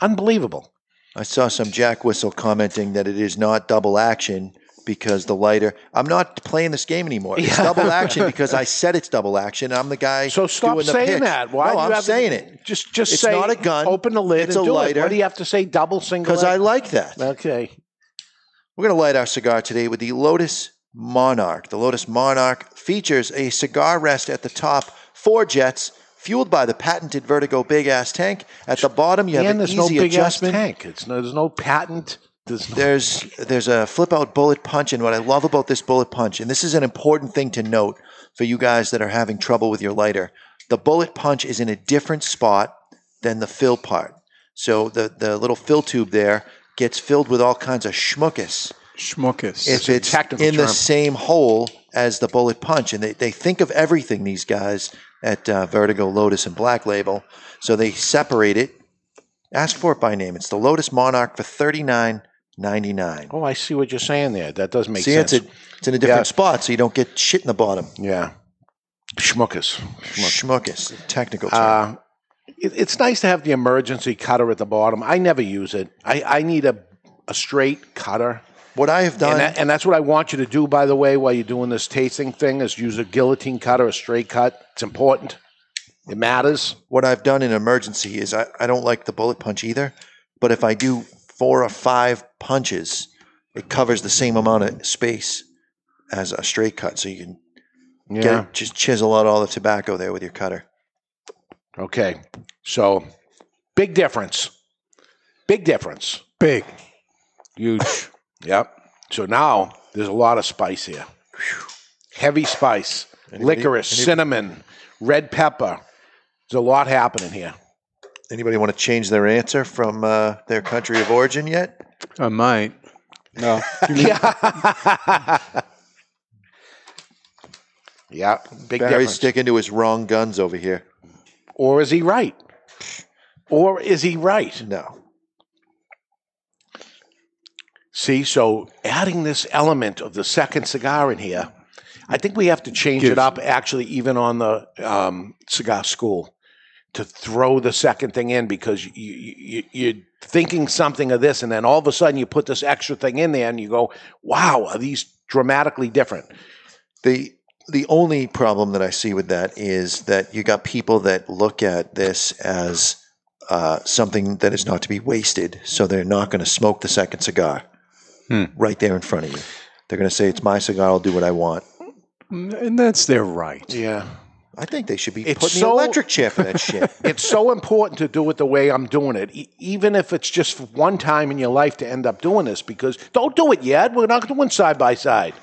Unbelievable. I saw some Jack Whistle commenting that it is not double action because the lighter. I'm not playing this game anymore. It's Yeah. double action (laughs) because I said it's double action. I'm the guy. So stop doing the saying that. Why? No, I'm saying it Just, just It's say. not a gun. Open the lid It's a lighter. it. What do you have to say? Double, single. because I like that. Okay. We're going to light our cigar today with the Lotus Monarch. The Lotus Monarch features a cigar rest at the top, four jets, fueled by the patented Vertigo big ass tank. At the bottom, you have and an there's easy no big ass adjustment. tank. It's no, there's no patent. There's There's there's a flip out bullet punch, and what I love about this bullet punch, and this is an important thing to note for you guys that are having trouble with your lighter, the bullet punch is in a different spot than the fill part. So the the little fill tube there gets filled with all kinds of schmuckus Schmuckus. if it's in the same hole as the bullet punch. And they, they think of everything, these guys at uh, Vertigo, Lotus, and Black Label. So they separate it. Ask for it by name. It's the Lotus Monarch for thirty nine ninety nine. Oh, I see what you're saying there. That does make See, sense. it's, a, it's in a different Yeah. spot, so you don't get shit in the bottom. Yeah. Schmuckus. Schmuckus, technical term. Uh, it, it's nice to have the emergency cutter at the bottom. I never use it. I, I need a, a straight cutter. What I have done, and, that, and that's what I want you to do, by the way, while you're doing this tasting thing, is use a guillotine cutter, a straight cut. It's important. It matters. what I've done in emergency is I, I don't like the bullet punch either, but if I do four or five punches, it covers the same amount of space as a straight cut. So you can Yeah. Get, just chisel out all the tobacco there with your cutter. Okay. So big difference. Big difference. Big. Huge. (laughs) Yep. So now there's a lot of spice here. Heavy spice, Anybody- licorice, any- cinnamon, red pepper. There's a lot happening here. Anybody want to change their answer from uh, their country of origin yet? I might. No. (laughs) (laughs) Yeah, big Barry's difference. sticking to his wrong guns over here. Or is he right? Or is he right? No. See, so adding this element of the second cigar in here, I think we have to change it up actually, even on the um, cigar school to throw the second thing in because you, you, you're thinking something of this, and then all of a sudden you put this extra thing in there and you go, wow, are these dramatically different? The the only problem that I see with that is that you got people that look at this as uh, something that is not to be wasted, so they're not going to smoke the second cigar Hmm. right there in front of you. They're going to say, "It's my cigar. I'll do what I want." And that's their right. Yeah. I think they should be It's putting so- the electric chair for that shit. (laughs) it's so important to do it the way I'm doing it, e- even if it's just one time in your life to end up doing this. Because don't do it yet. We're not doing side by side.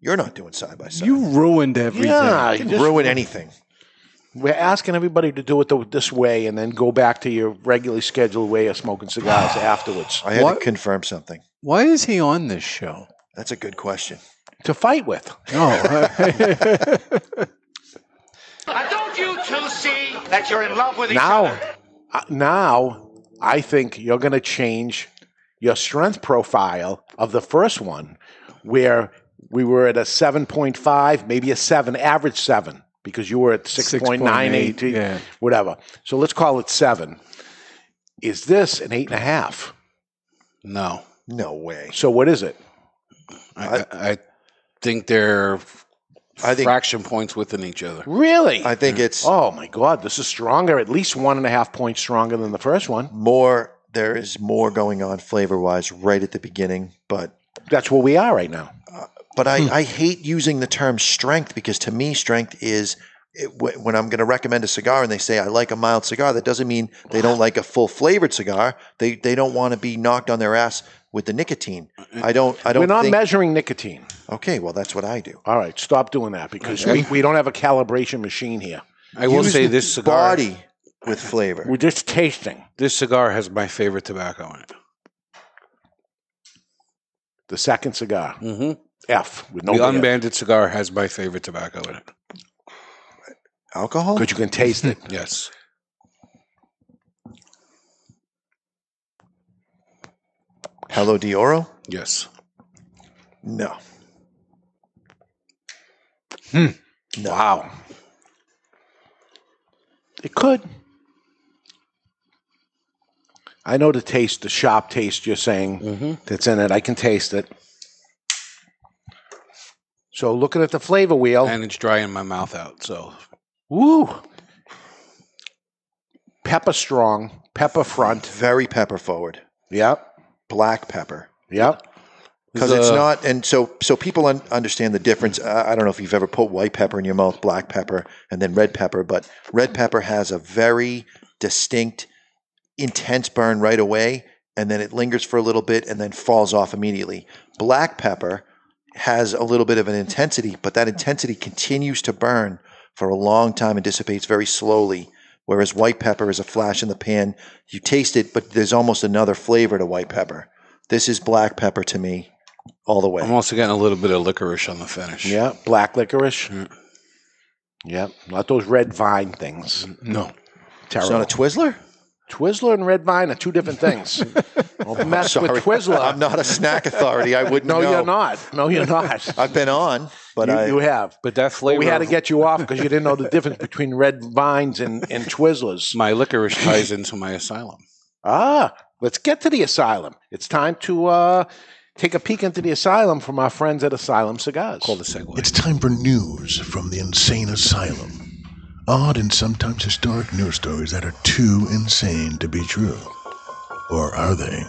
You're not doing side by side. You ruined everything. Yeah, Didn't just- ruin anything. We're asking everybody to do it the, this way, and then go back to your regularly scheduled way of smoking cigars (sighs) afterwards. I had What? to confirm something. Why is he on this show? That's a good question. To fight with. Oh, (laughs) don't you two see that you're in love with now, uh, now, I think you're going to change your strength profile of the first one, where we were at a 7.5, maybe a 7, average 7, because you were at 6.98, 6.8, yeah. whatever. So let's call it 7. Is this an 8.5? No. No way. So what is it? I, I, I think they're I think- fraction points within each other. Really? I think mm. it's Oh my God, this is stronger, at least one and a half points stronger than the first one. more. There is more going on flavor wise right at the beginning, but That's where we are right now. Uh, but I, hmm. I hate using the term strength because to me strength is it, wh- when I'm going to recommend a cigar and they say I like a mild cigar that doesn't mean they don't like a full flavored cigar they they don't want to be knocked on their ass with the nicotine I don't I don't We're not think, measuring nicotine. okay well that's what I do All right, stop doing that because we, we don't have a calibration machine here. I will Use say the this cigar. body with flavor We're just tasting. This cigar has my favorite tobacco in it. The second cigar, Mm-hmm. F, with no the beer. unbanded cigar has my favorite tobacco in it. alcohol Because you can taste it. Yes. Hello Dioro Yes. no Hmm. Wow. It could. I know the taste, the shop taste you're saying Mm-hmm. that's in it. I can taste it. So looking at the flavor wheel, And it's drying my mouth out. So woo, pepper strong, pepper front. very pepper forward Yep, black pepper. Yep. because it's not and so so people un- understand the difference. I, I don't know if you've ever put white pepper in your mouth black pepper and then red pepper but red pepper has a very distinct intense burn right away and then it lingers for a little bit and then falls off immediately. Black pepper has a little bit of an intensity but that intensity continues to burn for a long time and dissipates very slowly whereas white pepper is a flash in the pan you taste it but there's almost another flavor to white pepper this is black pepper to me all the way. I'm also getting a little bit of licorice on the finish. Yeah, black licorice. Mm. Yep, not those red vine things. No. It's Terrible. not a Twizzler? Twizzler and red vine are two different things. (laughs) Don't mess with Twizzler. I'm not a snack authority. I wouldn't no, know. you're not. No, you're not. I've been on, but you, I you have. But that flavor we had to get you off because you didn't know the difference between red vines and, and Twizzlers. (laughs) my licorice ties into my asylum. Ah, let's get to the asylum. It's time to uh, take a peek into the asylum from our friends at Asylum Cigars. Call the segue. It's time for news from the insane asylum. Odd and sometimes historic news stories that are too insane to be true. Or are they?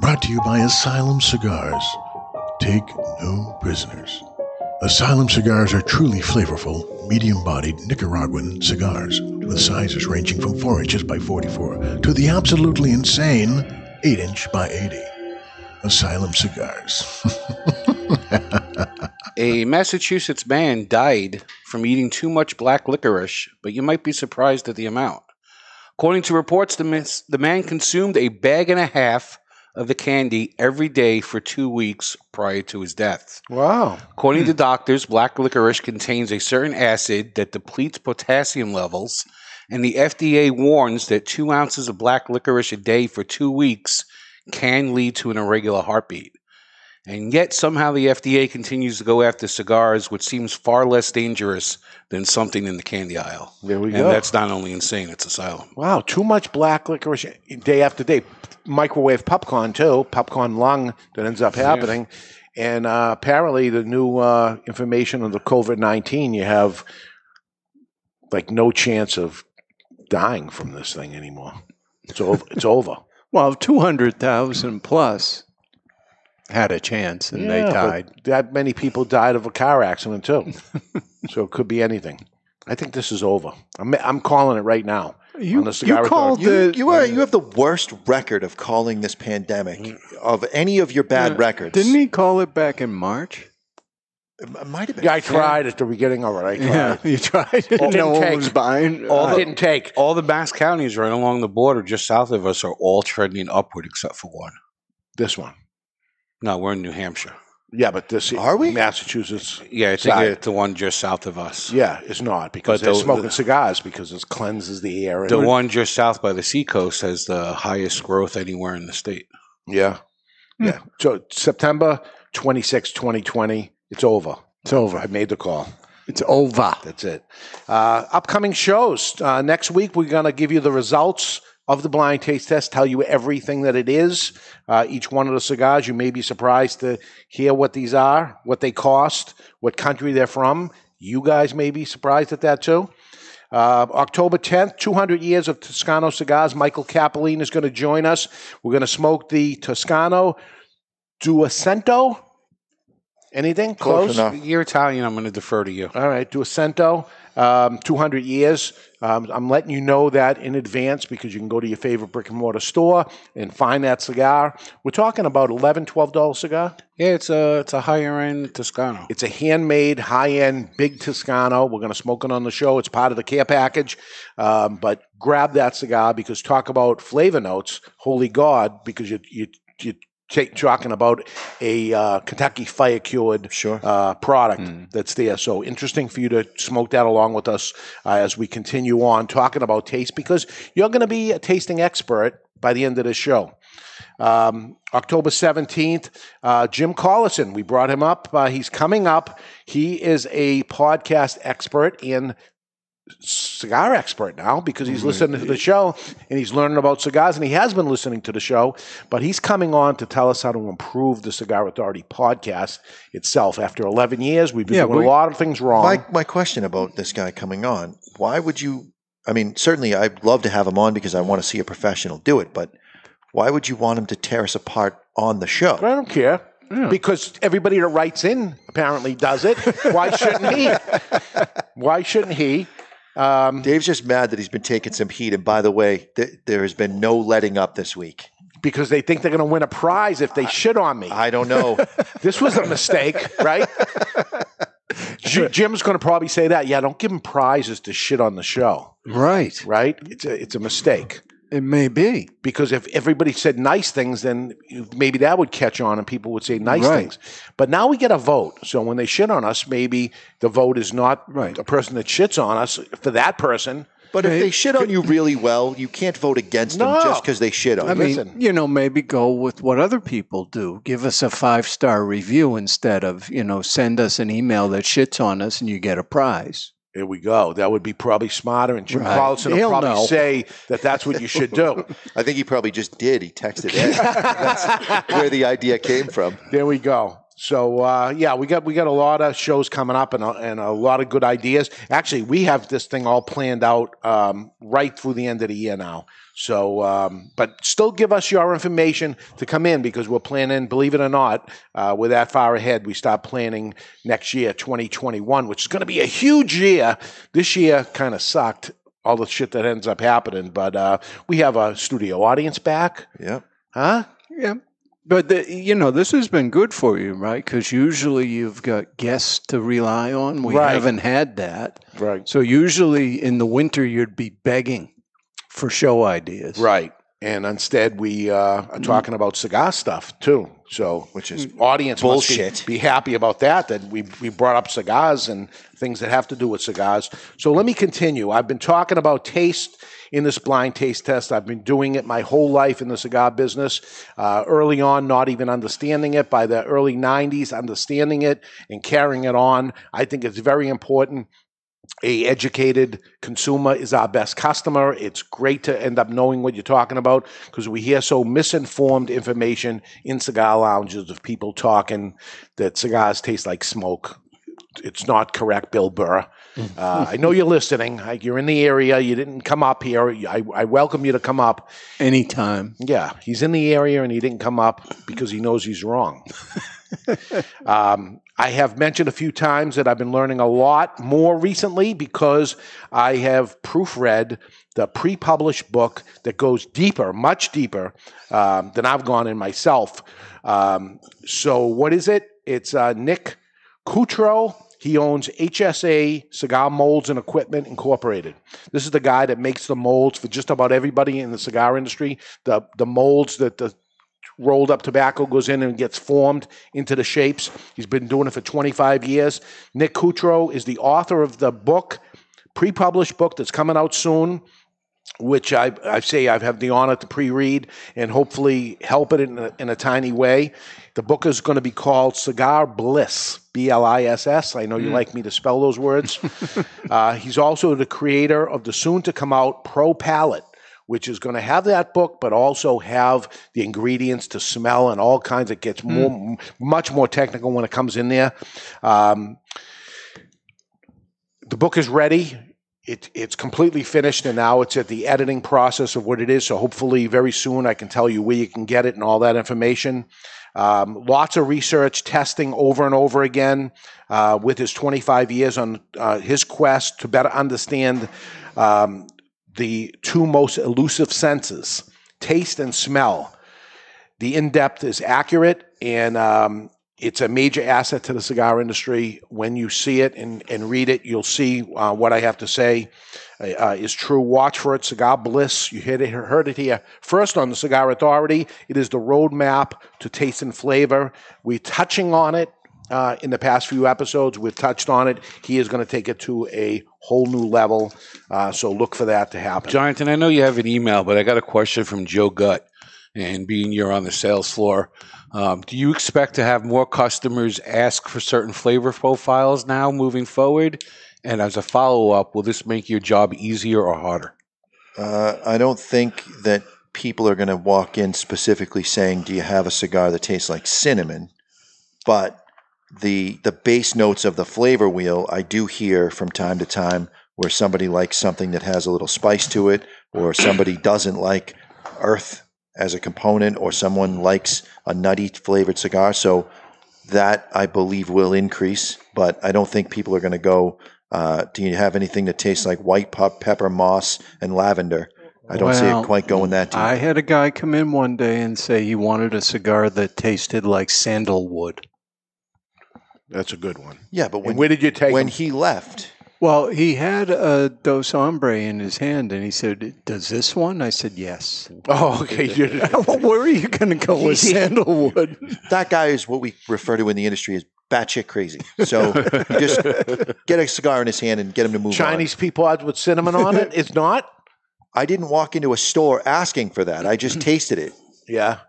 Brought to you by Asylum Cigars. Take no prisoners. Asylum cigars are truly flavorful, medium bodied Nicaraguan cigars with sizes ranging from 4 inches by 44 to the absolutely insane 8 inch by 80. Asylum cigars. (laughs) A Massachusetts man died from eating too much black licorice, but you might be surprised at the amount. According to reports, the, man consumed a bag and a half of the candy every day for two weeks prior to his death. Wow. According to hmm. doctors, black licorice contains a certain acid that depletes potassium levels, and the FDA warns that two ounces of black licorice a day for two weeks can lead to an irregular heartbeat. And yet, somehow, the FDA continues to go after cigars, which seems far less dangerous than something in the candy aisle. There we and go. that's not only insane, it's asylum. Wow, too much black licorice day after day. Microwave popcorn too, popcorn lung that ends up happening. And uh, apparently, the new uh, information on the COVID nineteen, you have like no chance of dying from this thing anymore. It's over. it's over. (laughs) Well, 200,000 plus had a chance and they Yeah, but died. That many people died of a car accident too. (laughs) so it could be anything. I think this is over. I'm, I'm calling it right now. You, on the cigar authority. you, you are you have the worst record of calling this pandemic of any of your bad records. Didn't he call it back in March? It might have been. Yeah, I tried at the beginning of it. I tried. Yeah, you tried. It no didn't one take. was buying. All Uh, the, didn't take. All the Basque counties right along the border, just south of us, are all trending upward except for one. This one. No, we're in New Hampshire. Yeah, but this are we Massachusetts? Yeah, I think side. it's the one just south of us. Yeah, it's not because But they're the- smoking the- cigars because it cleanses the air. and- The one just south by the seacoast has the highest growth anywhere in the state. Yeah, yeah. So September 26, 2020, it's over. It's over. I made the call. It's over. That's it. Uh, upcoming shows. Uh, next week, we're going to give you the results of the blind taste test, tell you everything that it is. Uh, each one of the cigars, you may be surprised to hear what these are, what they cost, what country they're from. You guys may be surprised at that too. Uh, October 10th, 200 years of Toscano cigars. Michael Capoline is going to join us. We're going to smoke the Toscano Duecento. Anything close? You're Italian. I'm going to defer to you. All right, Duecento, um, 200 years. Um, I'm letting you know that in advance because you can go to your favorite brick and mortar store and find that cigar. We're talking about 11 $12 cigar. Yeah, it's a it's a higher end Toscano. It's a handmade, high end, big Toscano. We're going to smoke it on the show. It's part of the care package. Um, but grab that cigar because talk about flavor notes. Holy God, because you you you talking about a uh, Kentucky fire cured sure. uh, product that's there. So interesting for you to smoke that along with us uh, as we continue on talking about taste because you're going to be a tasting expert by the end of the show. Um, October 17th, uh, Jim Collison, we brought him up. Uh, he's coming up. He is a podcast expert and cigar expert now because he's mm-hmm. listening to the show and he's learning about cigars and he has been listening to the show, but he's coming on to tell us how to improve the Cigar Authority podcast itself. After 11 years, we've been Yeah, doing we- a lot of things wrong. My my question about this guy coming on: Why would you? I mean, certainly I'd love to have him on because I want to see a professional do it, but why would you want him to tear us apart on the show? I don't care. Because everybody that writes in apparently does it. Why shouldn't he? (laughs) Why shouldn't he? Um, Dave's just mad that he's been taking some heat. And by the way, th- there has been no letting up this week. because they think they're going to win a prize if they shit on me. I don't know. (laughs) this was a mistake, right? (laughs) J- Jim's going to probably say that. Yeah, don't give him prizes to shit on the show. Right. Right? It's a, it's a mistake. It may be. Because if everybody said nice things, then maybe that would catch on and people would say nice Right. things. But now we get a vote. So when they shit on us, maybe the vote is not right. a person that shits on us for that person. But if they shit on you really well, you can't vote against them just because they shit on I you. mean, you know, maybe go with what other people do. Give us a five star review instead of, you know, send us an email that shits on us and you get a prize. There we go. That would be probably smarter. And Jim Right. Collison will He'll probably know. say that that's what you should do. (laughs) I think he probably just did. He texted in. That's (laughs) where the idea came from. There we go. So uh, yeah, we got we got a lot of shows coming up and a, and a lot of good ideas. Actually, we have this thing all planned out um, right through the end of the year now. So, um, but still give us your information to come in because we're planning. Believe it or not, uh, we're that far ahead. We start planning next year, 2021, which is going to be a huge year. This year kind of sucked. All the shit that ends up happening, but uh, we have a studio audience back. Yep. Huh? Yeah. But the, you know, this has been good for you, right? Because usually you've got guests to rely on. We Right. haven't had that, right? So usually in the winter you'd be begging for show ideas, Right. And instead, we uh, are talking about cigar stuff too. So, which is audience must be- bullshit. Be, happy about that. That we we brought up cigars and things that have to do with cigars. So let me continue. I've been talking about taste in this blind taste test. I've been doing it my whole life in the cigar business. Uh, early on, not even understanding it. By the early '90s, understanding it and carrying it on. I think it's very important a educated consumer is our best customer. It's great to end up knowing what you're talking about because we hear so misinformed information in cigar lounges of people talking that cigars taste like smoke. It's not correct, Bill Burr. Uh, I know you're listening. Like, You're in the area. You didn't come up here. I, I welcome you to come up anytime. Yeah, he's in the area and he didn't come up because he knows he's wrong. (laughs) um, I have mentioned a few times that I've been learning a lot more recently because I have proofread the pre published book that goes deeper, much deeper um, than I've gone in myself. Um, so, what is it? It's uh, Nick Coutro. He owns HSA Cigar Molds and Equipment Incorporated. This is the guy that makes the molds for just about everybody in the cigar industry. The the molds that the rolled up tobacco goes in and gets formed into the shapes. He's been doing it for 25 years. Nick Coutro is the author of the book, pre-published book that's coming out soon which I, I say I have had the honor to pre-read and hopefully help it in a, in a tiny way. The book is going to be called Cigar Bliss, B-L-I-S-S. I know you Mm. like me to spell those words. (laughs) uh, he's also the creator of the soon-to-come-out Pro Palette, which is going to have that book, but also have the ingredients to smell and all kinds. It gets more, m- much more technical when it comes in there. Um, the book is ready. It, it's completely finished, and now it's at the editing process of what it is. So hopefully, very soon, I can tell you where you can get it and all that information. Um, lots of research, testing over and over again uh, with his 25 years on uh, his quest to better understand um, the two most elusive senses taste and smell. The in depth is accurate, and um, it's a major asset to the cigar industry. When you see it and, and read it, you'll see uh, what I have to say uh, is true. Watch for it. Cigar Bliss. You heard it, heard it here first on the Cigar Authority. It is the roadmap to taste and flavor. We're touching on it uh, in the past few episodes. We've touched on it. He is going to take it to a whole new level. Uh, so look for that to happen. Jonathan, I know you have an email, but I got a question from Joe Gutt. And being you're on the sales floor, um, do you expect to have more customers ask for certain flavor profiles now moving forward? And as a follow up, will this make your job easier or harder? Uh, I don't think that people are going to walk in specifically saying, "Do you have a cigar that tastes like cinnamon?" But the the base notes of the flavor wheel, I do hear from time to time where somebody likes something that has a little spice to it, or somebody doesn't like earth as a component, or someone likes a nutty flavored cigar. So that I believe will increase, but I don't think people are going to go. Uh, do you have anything that tastes like white pep- pepper, moss, and lavender? I don't see it quite going that deep. I had a guy come in one day and say he wanted a cigar that tasted like sandalwood. That's a good one. yeah, but And when where did you take when him? he left? Well, he had a Dos Hombre in his hand, and he said, "Does this one?" I said, "Yes." Oh, okay. (laughs) where are you going to go with (laughs) sandalwood? That guy is what we refer to in the industry as batshit crazy. So you just get a cigar in his hand and get him to move on. Chinese peapods with cinnamon on it? It's not? I didn't walk into a store asking for that. I just (laughs) tasted it. Yeah.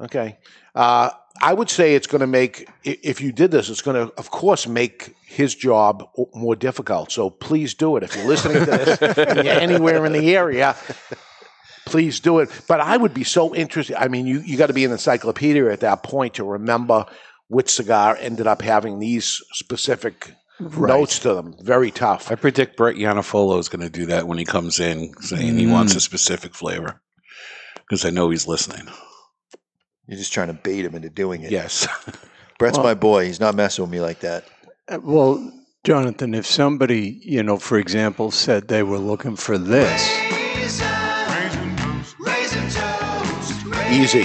Okay. Uh, I would say it's going to make, if you did this, it's going to, of course, make his job more difficult. So please do it. If you're listening to this (laughs) and you're anywhere in the area, please do it. But I would be so interested. I mean, you, you got to be an encyclopedia at that point to remember which cigar ended up having these specific Right. notes to them. Very tough. I predict Brett Yanafolo is going to do that when he comes in, saying he wants a mm. specific flavor, because I know he's listening. You're just trying to bait him into doing it. Yes. (laughs) Brett's Well- my boy. He's not messing with me like that. Uh, Well, Jonathan, if somebody, you know, for example, said they were looking for this, Easy.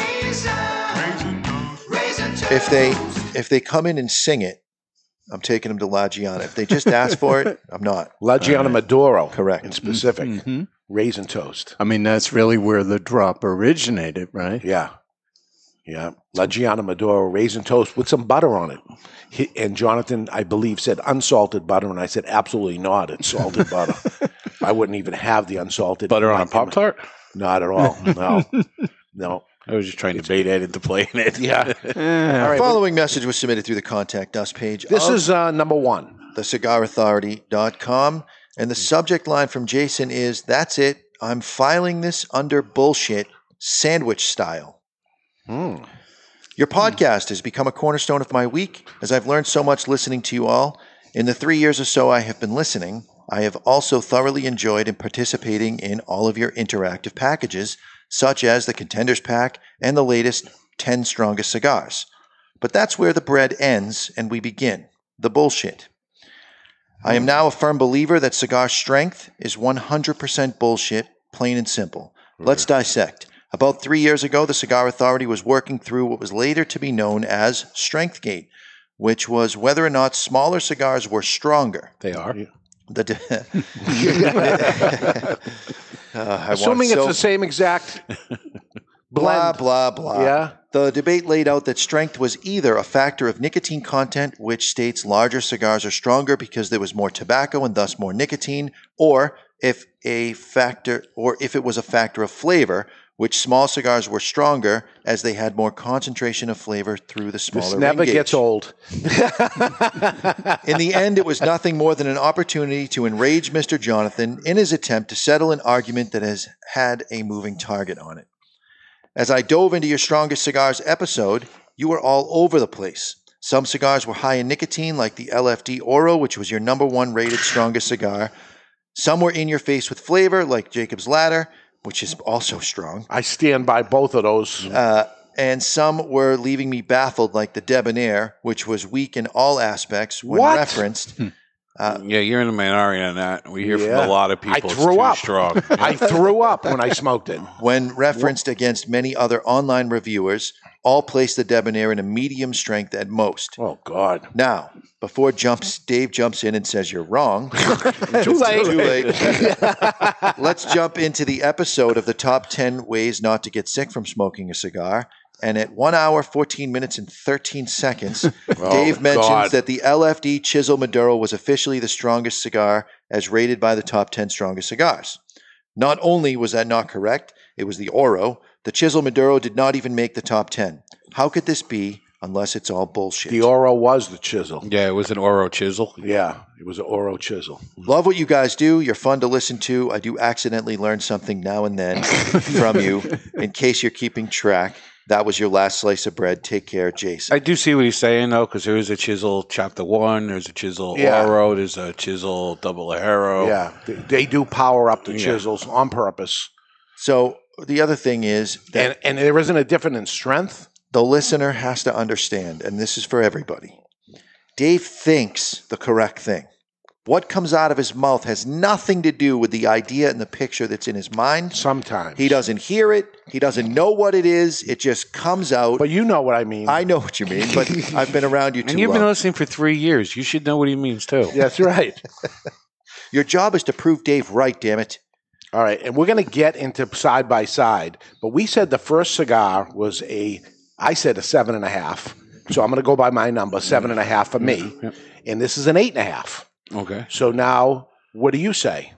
If they if they come in and sing it, I'm taking them to La Gianna. If they just ask for it, (laughs) I'm not. La Gianna Maduro. Correct. In specific. Mhm. Raisin toast. I mean, that's really where the drop originated, right? Yeah. Yeah. La Gianna Maduro raisin toast with some butter on it. He, and Jonathan, I believe, said unsalted butter. And I said, absolutely not. It's salted butter. (laughs) I wouldn't even have the unsalted Butter on a Pop Tart? Not at all. No. (laughs) no. I was just trying to bait Ed into playing it. Yeah. The (laughs) All right. following message was submitted through the contact us page. This of is uh, number one. thecigarauthority.com. And the subject line from Jason is That's it. I'm filing this under bullshit, sandwich style. Hmm. Your podcast has become a cornerstone of my week as I've learned so much listening to you all. In the three years or so I have been listening, I have also thoroughly enjoyed and participating in all of your interactive packages, such as the Contenders Pack and the latest 10 Strongest Cigars. But that's where the bread ends and we begin the bullshit. I am now a firm believer that cigar strength is 100% bullshit, plain and simple. Let's dissect. About three years ago, the Cigar Authority was working through what was later to be known as StrengthGate, which was whether or not smaller cigars were stronger. They are. The de- (laughs) (laughs) Uh, Assuming want it's so- the same exact (laughs) blah blend. blah blah. Yeah. The debate laid out that strength was either a factor of nicotine content, which states larger cigars are stronger because there was more tobacco and thus more nicotine, or if a factor or if it was a factor of flavor, which small cigars were stronger as they had more concentration of flavor through the smaller This never ring gauge. gets old. In the end, it was nothing more than an opportunity to enrage Mr. Jonathan in his attempt to settle an argument that has had a moving target on it. As I dove into your strongest cigars episode, you were all over the place. Some cigars were high in nicotine, like the LFD Oro, which was your number one rated strongest cigar. Some were in your face with flavor, like Jacob's Ladder, which is also strong. I stand by both of those. Uh, and some were leaving me baffled, like the Debonair, which was weak in all aspects when What? referenced. Uh, yeah, you're in the minority on that. We hear Yeah. from a lot of I people. it's threw too up. strong. (laughs) I (laughs) threw up when I smoked it. when referenced against many other online reviewers, all place the Debonair in a medium strength at most. Oh God! Now, before jumps, Dave jumps in and says you're wrong. (laughs) Too late. Too late. Let's jump into the episode of the top 10 ways not to get sick from smoking a cigar. And at one hour, 14 minutes, and 13 seconds, (laughs) oh, Dave mentions God. that the LFD Chisel Maduro was officially the strongest cigar as rated by the top 10 strongest cigars. Not only was that not correct, it was the Oro. The Chisel Maduro did not even make the top 10. How could this be unless it's all bullshit? The Oro was the chisel. Yeah, it was an Oro chisel. Yeah, it was an Oro chisel. Love what you guys do. You're fun to listen to. I do accidentally learn something now and then (laughs) from you. In case you're keeping track, that was your last slice of bread. Take care, Jason. I do see what he's saying though, because there is a chisel chapter one, there's a chisel Yeah. Oro, there's a chisel Double Ligero. Yeah, they, they do power up the Yeah. chisels on purpose. So the other thing is that And and there isn't a difference in strength. the listener has to understand, and this is for everybody. Dave thinks the correct thing. What comes out of his mouth has nothing to do with the idea and the picture that's in his mind. Sometimes He doesn't hear it. He doesn't know what it is. It just comes out. But you know what I mean. I know what you mean, but (laughs) I've been around you too And you've long. been listening for three years. You should know what he means too. (laughs) That's right. (laughs) Your job is to prove Dave right, damn it. All right, and we're going to get into side by side, but we said the first cigar was a, I said a seven and a half. So I'm going to go by my number, seven and a half for me, and this is an eight and a half. Okay. So now, what do you say?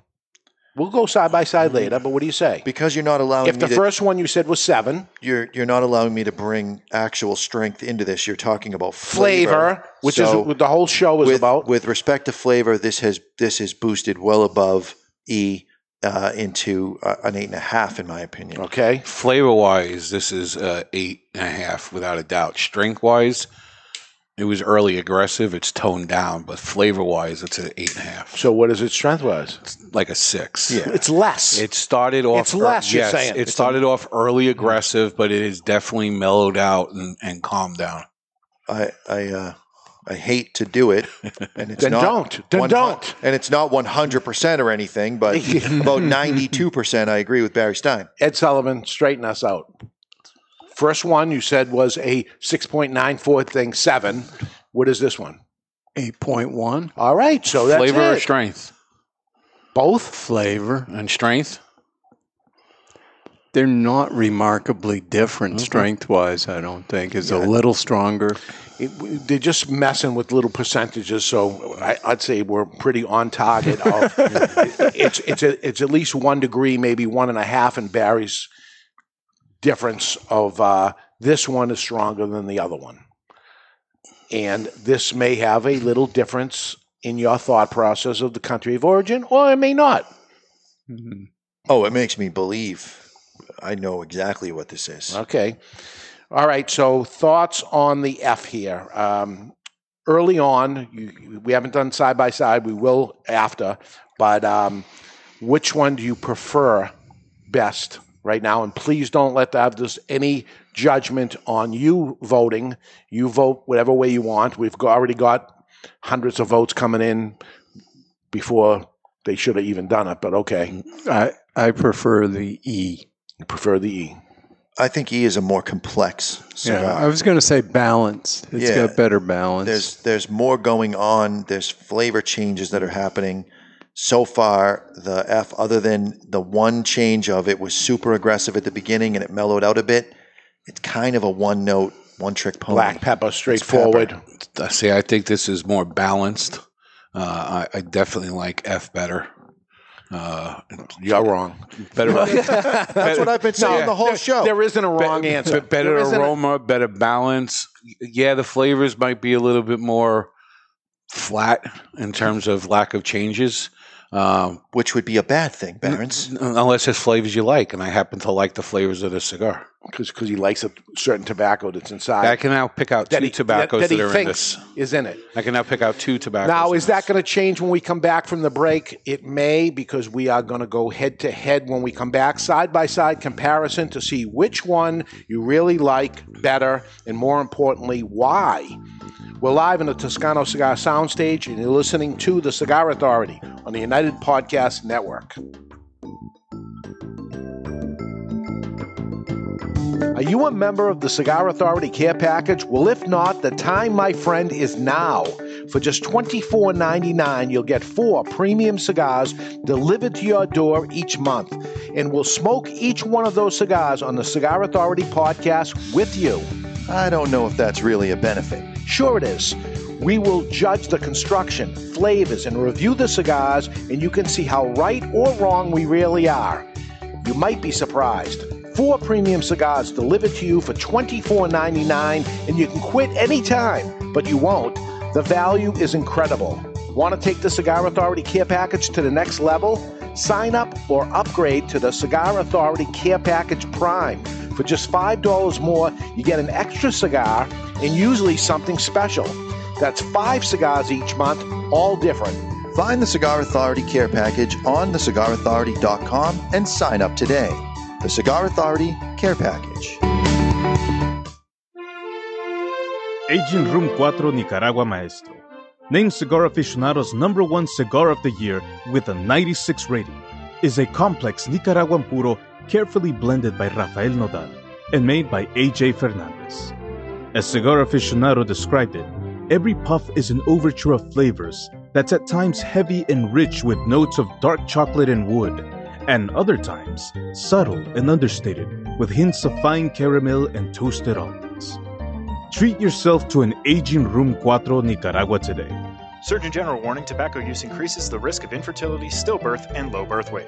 We'll go side by side later, but what do you say? Because you're not allowing If me the to, first one you said was seven, you're you're not allowing me to bring actual strength into this. You're talking about flavor, flavor, which So is what the whole show is with, about. With respect to flavor, this has this is boosted well above E uh, into uh, an eight and a half, in my opinion. Okay. Flavor wise, this is uh, eight and a half without a doubt. Strength wise, It was early aggressive. It's toned down, but flavor wise, it's an eight and a half. So what is it strength wise? Like a six. Yeah. It's less. It started off. It's less, you're yes, saying. It It's a- started off early aggressive, but it is definitely mellowed out and, and calmed down. I I uh, I hate to do it, and it's (laughs) Then not don't. Then 100 don't. And it's not one hundred percent or anything, but (laughs) about ninety two percent. I agree with Barry Stein. Ed Sullivan, straighten us out. First one you said was a 6.94 thing, seven. What is this one? 8.1. All right, so that's flavor or strength? Both flavor and strength. They're not remarkably different strength wise, I don't think. It's a little stronger. It- they're just messing with little percentages, so I, I'd say we're pretty on target. Of, (laughs) it's it's a, it's at least one degree, maybe one and a half in Barry's difference of uh, this one is stronger than the other one, and this may have a little difference in your thought process of the country of origin, or it may not. Oh, it makes me believe I know exactly what this is. Okay. All right. So thoughts on the F here. Um, early on, you, we haven't done side by side. We will after. But um, which one do you prefer best right now? And please don't let that there's any judgment on you voting. You vote whatever way you want. We've already got hundreds of votes coming in before they should have even done it. But okay. I I prefer the E. You prefer the E. I think E is a more complex cigar. Yeah, I was going to say balanced. It's Yeah. got better balance. There's there's more going on. There's flavor changes that are happening. So far, the F, other than the one change of it was super aggressive at the beginning and it mellowed out a bit. It's kind of a one note, one trick pony. Black pepper, straightforward. I see. I think this is more balanced. Uh, I, I definitely like F better. Uh, You're wrong. Better. (laughs) That's (laughs) what I've been saying the whole show. There isn't a wrong Be- answer. be- better There isn't a- aroma, better balance. Yeah, the flavors might be a little bit more flat in terms of lack of changes. Um, Which would be a bad thing, Barons. unless there's flavors you like, and I happen to like the flavors of the cigar. because he likes a certain tobacco that's inside. I can now pick out That two he- tobaccos that- that, that he are in thinks this. is in it. I can now pick out two tobaccos. Now, is that going to change when we come back from the break? It may, because we are going to go head to head when we come back, side by side comparison to see which one you really like better, and more importantly, why. We're live in the Toscano Cigar Soundstage, and you're listening to The Cigar Authority on the United Podcast Network. Are you a member of the Cigar Authority Care Package? Well, if not, the time, my friend, is now. For just $24.99, you'll get four premium cigars delivered to your door each month. And we'll smoke each one of those cigars on the Cigar Authority podcast with you. I don't know if that's really a benefit. Sure, it is. We will judge the construction, flavors, and review the cigars, and you can see how right or wrong we really are. You might be surprised. Four premium cigars delivered to you for $24.99, and you can quit anytime, but you won't. The value is incredible. Want to take the Cigar Authority Care Package to the next level? Sign up or upgrade to the Cigar Authority Care Package Prime. For just $5 more, you get an extra cigar and usually something special. That's five cigars each month, all different. Find the Cigar Authority Care Package on thecigarauthority.com and sign up today. The Cigar Authority Care Package. Aging Room 4 Nicaragua Maestro. Named Cigar Aficionado's number one cigar of the year with a 96 rating, is a complex Nicaraguan puro carefully blended by Rafael Nodal and made by AJ Fernandez. As Cigar Aficionado described it, every puff is an overture of flavors that's at times heavy and rich with notes of dark chocolate and wood, and other times subtle and understated with hints of fine caramel and toasted almonds. Treat yourself to an aging Room 4 Nicaragua today. Surgeon General warning tobacco use increases the risk of infertility, stillbirth, and low birth weight.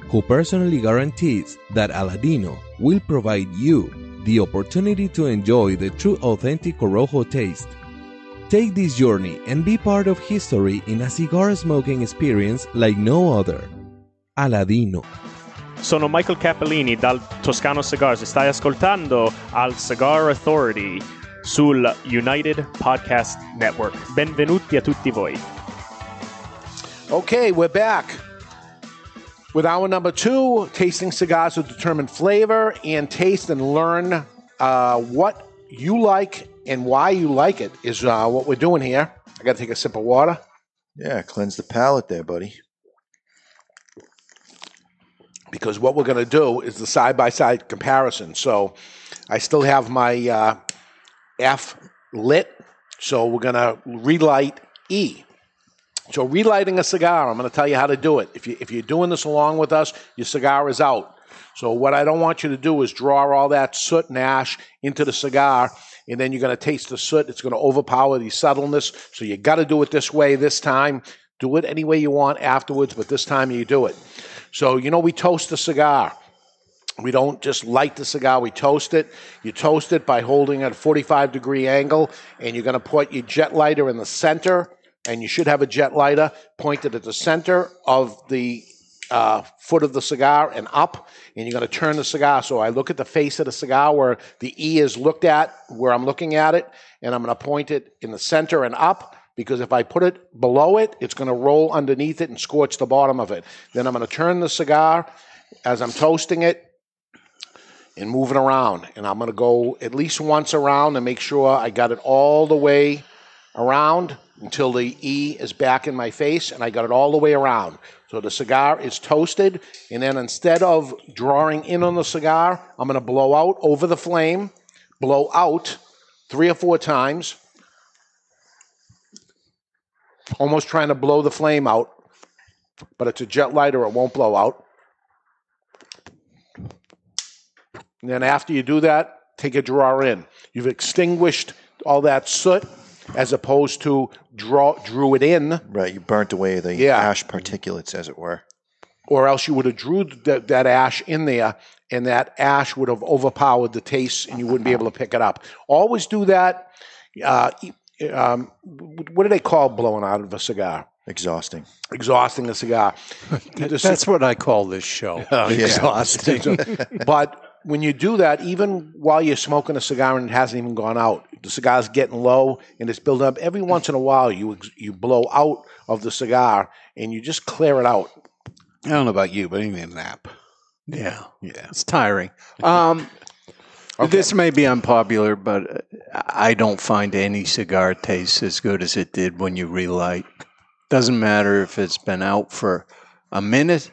who personally guarantees that Aladino will provide you the opportunity to enjoy the true authentic Corojo taste. Take this journey and be part of history in a cigar smoking experience like no other. Aladino. Sono Michael Cappellini dal Toscano Cigars e stai ascoltando al Cigar Authority sul United Podcast Network. Benvenuti a tutti voi. Okay, we're back with our number two tasting cigars to determine flavor and taste and learn uh, what you like and why you like it is uh, what we're doing here. I got to take a sip of water. Yeah, cleanse the palate there, buddy. Because what we're going to do is the side by side comparison. So I still have my uh, F lit, so we're going to relight E. So relighting a cigar, I'm going to tell you how to do it. If you if you're doing this along with us, your cigar is out. So what I don't want you to do is draw all that soot and ash into the cigar, and then you're going to taste the soot. It's going to overpower the subtleness. So you got to do it this way this time. Do it any way you want afterwards, but this time you do it. So you know we toast the cigar. We don't just light the cigar, we toast it. You toast it by holding at a 45 degree angle, and you're going to put your jet lighter in the center, and you should have a jet lighter pointed at the center of the uh, foot of the cigar and up, and you're going to turn the cigar. So I look at the face of the cigar where the E is looked at, where I'm looking at it, and I'm going to point it in the center and up. Because if I put it below it, it's going to roll underneath it and scorch the bottom of it. Then I'm going to turn the cigar as I'm toasting it and move it around. And I'm going to go at least once around and make sure I got it all the way around until the E is back in my face and I got it all the way around. So the cigar is toasted, and then instead of drawing in on the cigar, I'm going to blow out over the flame, blow out three or four times, almost trying to blow the flame out, but it's a jet lighter, it won't blow out. And then after you do that, take a draw in. You've extinguished all that soot as opposed to draw drew it in. Right, you burnt away the Yeah. ash particulates, as it were. or else you would have drew that, that ash in there and that ash would have overpowered the taste and you wouldn't be able to pick it up always do that uh, um, what do they call blowing out of a cigar Exhausting. exhausting a cigar (laughs) That's what I call this show. Oh, (laughs) yeah. Exhausting. (laughs) but when you do that, even while you're smoking a cigar and it hasn't even gone out, the cigar's getting low and it's building up. Every once in a while, you you blow out of the cigar and you just clear it out. I don't know about you, but I need a nap. Yeah. Yeah. It's tiring. Um, (laughs) This may be unpopular, but uh, I don't find any cigar taste as good as it did when you relight. Doesn't matter if it's been out for a minute,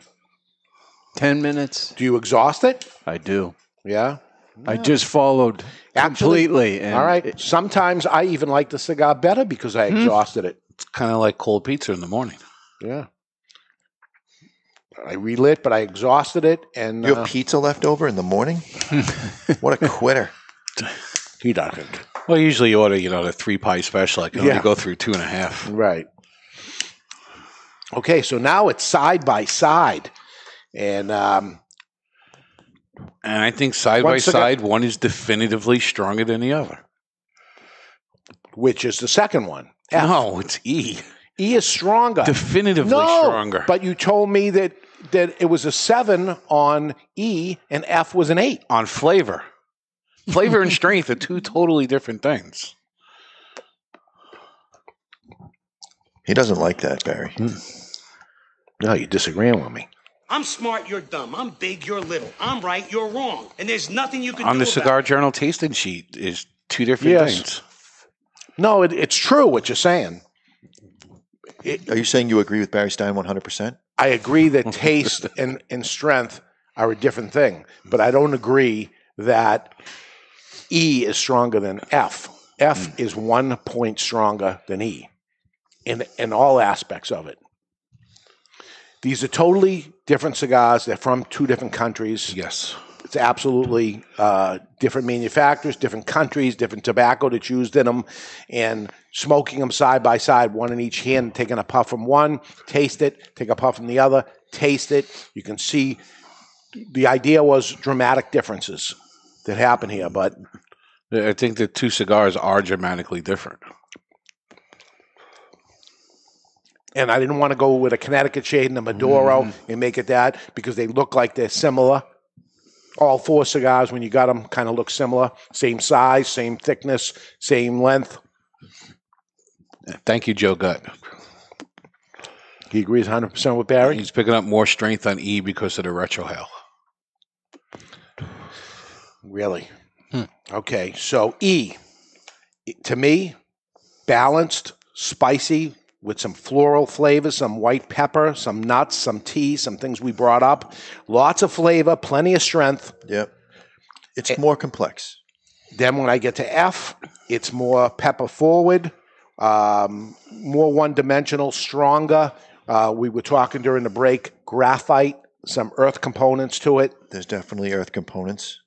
10 minutes. Do you exhaust it? I do. Yeah. I just followed Actually- completely. And All right. Sometimes I even like the cigar better because I exhausted it. It's kind of like cold pizza in the morning. Yeah. I relit, but I exhausted it, and You have uh, pizza left over in the morning? (laughs) what a quitter. he doesn't. Well, usually you order, you know, the three pie special. I can Yeah. only go through two and a half. Right. Okay, so now it's side by side, and um, And I think side by cigar- side, one is definitively stronger than the other. which is the second one? F. No, it's E. E is stronger. Definitively no, stronger. But you told me that that it was a seven on E and F was an eight. on flavor. Flavor and strength are two totally different things. He doesn't like that, Barry. No, you're disagreeing with me. I'm smart, you're dumb. I'm big, you're little. I'm right, you're wrong. And there's nothing you can On do On the about Cigar it. Journal tasting sheet is two different Yes. things. No, it, it's true what you're saying. Are you saying you agree with Barry Stein 100%? I agree that taste (laughs) and, and strength are a different thing, but I don't agree that E is stronger than F. F hmm. is one point stronger than E in, in all aspects of it. These are totally different cigars. They're from two different countries. Yes. It's absolutely uh, different manufacturers, different countries, different tobacco that's used in them, and smoking them side by side, one in each hand, taking a puff from one, taste it, take a puff from the other, taste it. You can see the idea was dramatic differences that happen here, but I think the two cigars are dramatically different. And I didn't want to go with a Connecticut shade and a Maduro mm-hmm. and make it that because they look like they're similar. All four cigars, when you got them, kind of look similar. Same size, same thickness, same length. Thank you, Joe Gutt. He agrees 100% with Barry. He's picking up more strength on E because of the retrohale. Really? Hmm. Okay, so E, to me, balanced, spicy, with some floral flavors, some white pepper, some nuts, some tea, some things we brought up. Lots of flavor, plenty of strength. Yep. It's more complex. Then when I get to F, it's more pepper forward um, more one dimensional, stronger. Uh, we were talking during the break, graphite, some earth components to it. There's definitely earth components.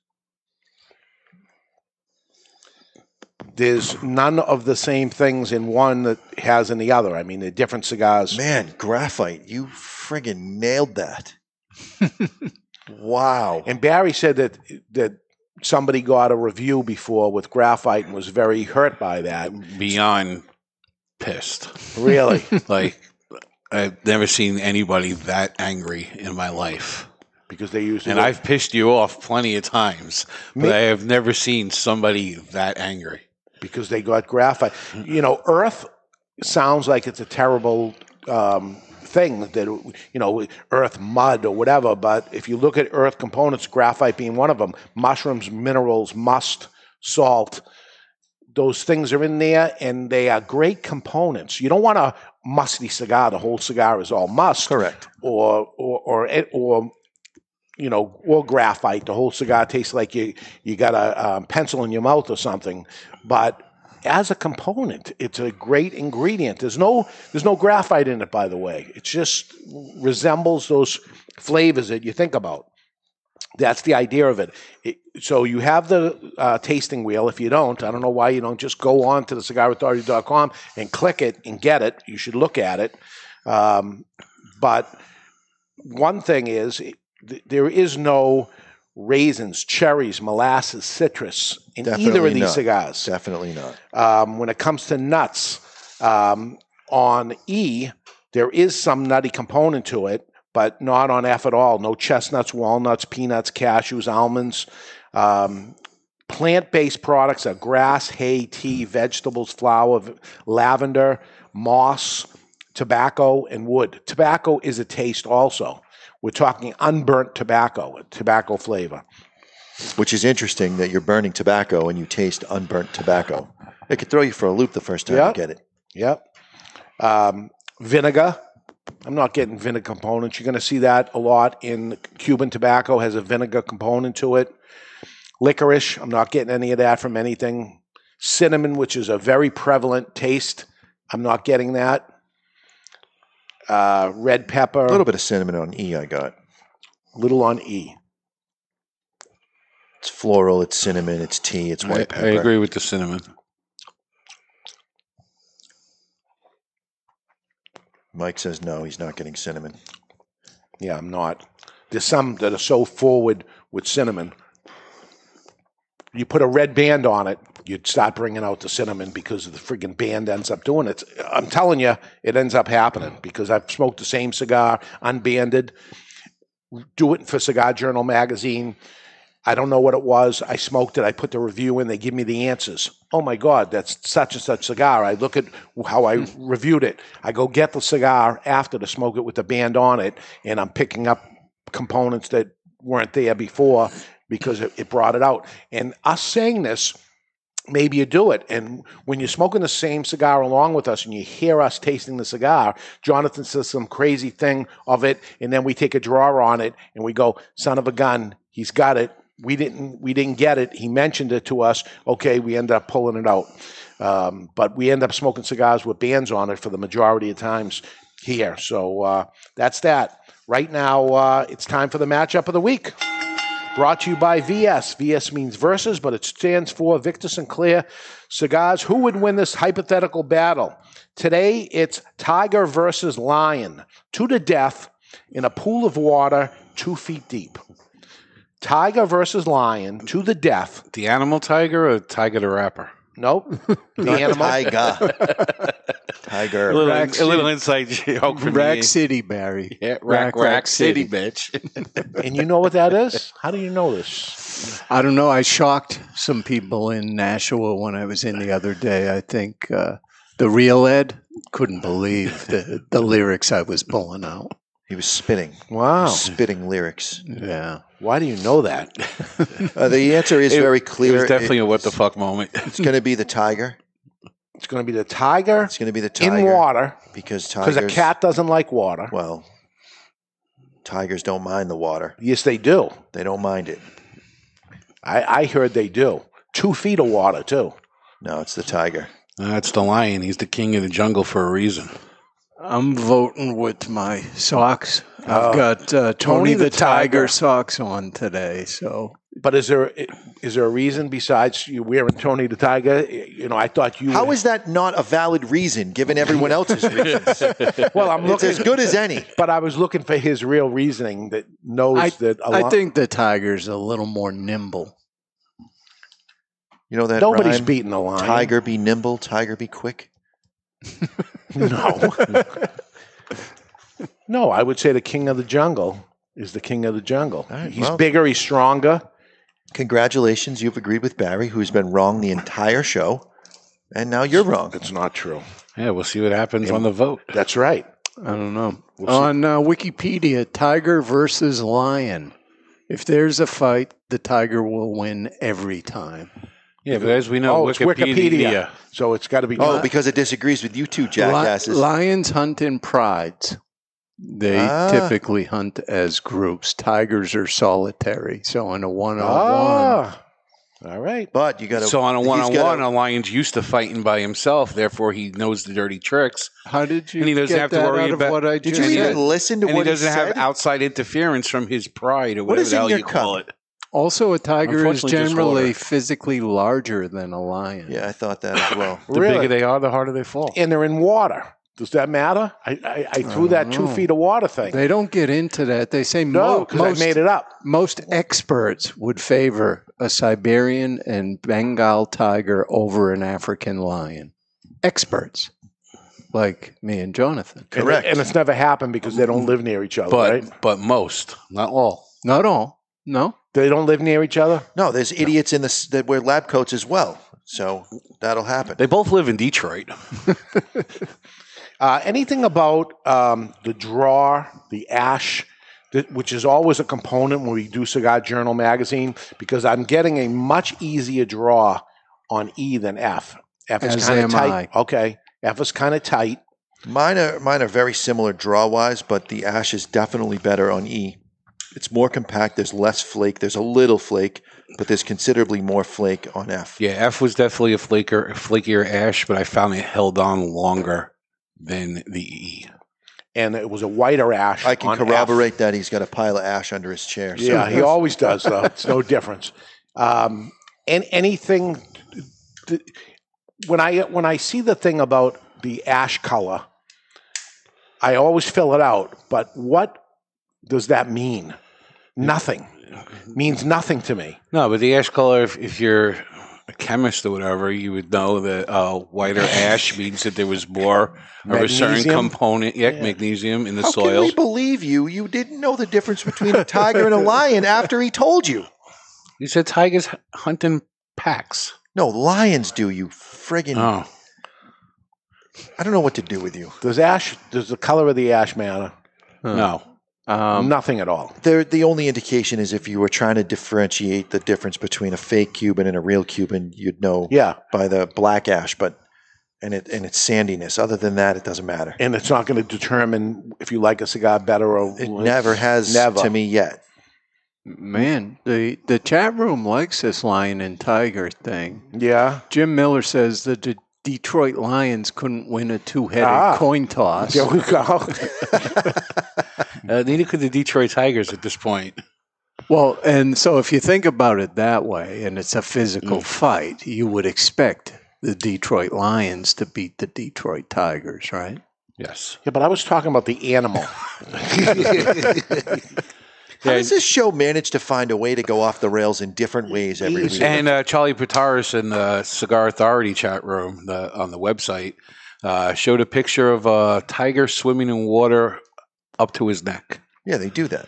There's none of the same things in one that has in the other. I mean, they're different cigars. Man, graphite, you friggin' nailed that. (laughs) wow. And Barry said that that somebody got a review before with graphite and was very hurt by that. Beyond pissed. Really? (laughs) like I've never seen anybody that angry in my life. Because they use And I've pissed you off plenty of times, but Me- I have never seen somebody that angry. Because they got graphite. You know, earth sounds like it's a terrible um, thing that you know, earth, mud, or whatever. But if you look at earth components, graphite being one of them, mushrooms, minerals, must, salt. Those things are in there, and they are great components. You don't want a musty cigar. The whole cigar is all must, correct, or or or, or you know, or graphite. The whole cigar tastes like you you got a pencil in your mouth or something. But as a component, it's a great ingredient. There's no there's no graphite in it, by the way. It just resembles those flavors that you think about. That's the idea of it. it so you have the uh, tasting wheel. If you don't, I don't know why you don't just go on to the cigarauthority.com and click it and get it. You should look at it. Um, but one thing is, th- there is no raisins, cherries, molasses, citrus in either Definitely of these not. cigars. Definitely not. Um, when it comes to nuts, um, on E, there is some nutty component to it, but not on F at all. No chestnuts, walnuts, peanuts, cashews, almonds. Um, Plant based products are grass, hay, tea, vegetables, flour, v- lavender, moss, tobacco, and wood. Tobacco is a taste also. We're talking unburnt tobacco, tobacco flavor. Which is interesting that you're burning tobacco and you taste unburnt tobacco. It could throw you for a loop the first time Yep. you get it. Yep. Um, vinegar. I'm not getting vinegar components. You're going to see that a lot in Cuban tobacco has a vinegar component to it. Licorice. I'm not getting any of that from anything. Cinnamon, which is a very prevalent taste. I'm not getting that. Uh, red pepper. A little bit of cinnamon on E I got. Little on E. It's floral, it's cinnamon, it's tea, it's white I pepper. agree with the cinnamon. Mike says no, he's not getting cinnamon. Yeah, I'm not. There's some that are so forward with cinnamon. You put a red band on it, you'd start bringing out the cinnamon because the friggin' band ends up doing it. I'm telling you, it ends up happening because I've smoked the same cigar unbanded. Do it for Cigar Journal magazine. I don't know what it was. I smoked it. I put the review in. They give me the answers. Oh my God, that's such and such cigar. I look at how I hmm. reviewed it. I go get the cigar after to smoke it with the band on it, and I'm picking up components that weren't there before because it, it brought it out. And us saying this, maybe you do it. And when you're smoking the same cigar along with us and you hear us tasting the cigar, Jonathan says some crazy thing of it, and then we take a draw on it and we go, son of a gun, he's got it. We didn't we didn't get it. He mentioned it to us. Okay, we end up pulling it out. Um, but we end up smoking cigars with bands on it for the majority of times here. So uh, that's that. Right now, uh, it's time for the matchup of the week. Brought to you by VS. VS means versus, but it stands for Victor Sinclair Cigars. Who would win this hypothetical battle? Today, it's Tiger versus Lion. To death in a pool of water two feet deep. Tiger versus Lion to the death. The animal tiger or Tyga the rapper? Nope. (laughs) The Not animal. Tiger. (laughs) Tiger. A little, Rack a little inside joke from Rack me. City, Barry. Yeah, Rack, Rack, City, bitch. (laughs) and you know what that is? How do you know this? I don't know. I shocked some people in Nashua when I was in the other day. I think uh, the real Ed couldn't believe the, the lyrics I was pulling out. He was spitting. Wow. Spitting lyrics. Yeah. Why do you know that? (laughs) Uh, the answer is It- very It clear. was definitely a what the fuck moment. (laughs) it's going to be the tiger. It's going to be the tiger It's going to be the tiger. in water Because tigers. because a cat doesn't like water. Well, tigers don't mind the water. Yes, they do. They don't mind it. I, I heard they do. Two feet of water too. No, it's the tiger. That's the lion. He's the king of the jungle for a reason. I'm voting with my socks. I've Oh. got uh, Tony, Tony the, the tiger. Tiger. socks on today. So But is there is there a reason besides you wearing Tony the Tiger? You know, I thought you. How is that not a valid reason given everyone else's (laughs) reasons? well, I'm It's looking as good as any. But I was looking for his real reasoning that knows I, that. a I lot- I think the tiger's a little more nimble. You know that Nobody's rhyme? beating the lion. Tiger be nimble, tiger be quick. (laughs) no. (laughs) no, I would say the king of the jungle is the king of the jungle. he's well. bigger. He's stronger. Congratulations, you've agreed with Barry, who's been wrong the entire show, and now you're wrong. It's not true. Yeah, we'll see what happens on the vote. That's right. I don't know. We'll. On uh, Wikipedia, tiger versus lion. If there's a fight, the tiger will win every time. Yeah, but as we know, oh, it's Wikipedia. So it's got to be. Oh, because it disagrees with you two Li- jackasses. lions hunt in prides. They Ah. typically hunt as groups. Tigers are solitary. So in a one-on-one, Ah, all right. But you got to. So on a one-on-one, a lion's used to fighting by himself. Therefore, he knows the dirty tricks. how did you And he doesn't get have to that worry out of about- what I Did you he even does- listen to and what he doesn't have outside interference from his pride or What whatever is the hell you cup? call it. Also, a tiger is Unfortunately, just generally water. physically larger than a lion. Yeah, I thought that as well. The Really? bigger they are, the harder they fall. And they're in water. Does that matter? I, I, I threw that two oh. feet of water thing. They don't get into that. They say no, mo- because I most made it up. most experts would favor a Siberian and Bengal tiger over an African lion. Experts, like me and Jonathan. And, Correct. and it's never happened because they don't live near each other, But right? but most, not all. Not all. No. They don't live near each other. No, there's idiots in this that wear lab coats as well. So that'll happen. They both live in Detroit. (laughs) (laughs) Uh, anything about um, the draw, the ash, that, which is always a component when we do Cigar Journal magazine, because I'm getting a much easier draw on E than F. F is As kind of am tight. Okay, F is kind of tight. Mine are mine are very similar draw wise, but the ash is definitely better on E. It's more compact. There's less flake. There's a little flake, but there's considerably more flake on F. Yeah, F was definitely a flaker, a flakier ash, but I found it held on longer than the E. And it was a whiter ash. I can on F. corroborate that he's got a pile of ash under his chair. so- Yeah, he (laughs) always does, though. It's no difference. Um, and anything th- when I when I see the thing about the ash color, I always fill it out. But what does that mean? Nothing means nothing to me. No, but the ash color, if, if you're a chemist or whatever, you would know that uh, whiter ash (laughs) means that there was more of a certain Magnesium? component, yeah, magnesium in the How can soil. we believe you? You didn't know the difference between a tiger and a (laughs) lion after he told you. You said tigers h- hunt in packs. No, lions do. You friggin'. Oh, I don't know what to do with you. Does ash? Does the color of the ash matter? no. Um, Nothing at all. There, the only indication is if you were trying to differentiate the difference between a fake Cuban and a real Cuban, you'd know Yeah, by the black ash, but and it and its sandiness. Other than that, it doesn't matter. and it's not going to determine if you like a cigar better or It never has Never. to me yet. Man, the the chat room likes this lion and tiger thing. Yeah, Jim Miller says that the Detroit Lions couldn't win a two-headed Ah. coin toss. there we go. (laughs) (laughs) Uh, neither could the Detroit Tigers at this point. Well, and so if you think about it that way, and it's a physical fight, you would expect the Detroit Lions to beat the Detroit Tigers, right? Yes. yeah, but I was talking about the animal. (laughs) How does this show manage to find a way to go off the rails in different ways every week? And uh, Charlie Pataris in the Cigar Authority chat room the, on the website uh, showed a picture of a tiger swimming in water up to his neck. yeah, they do that.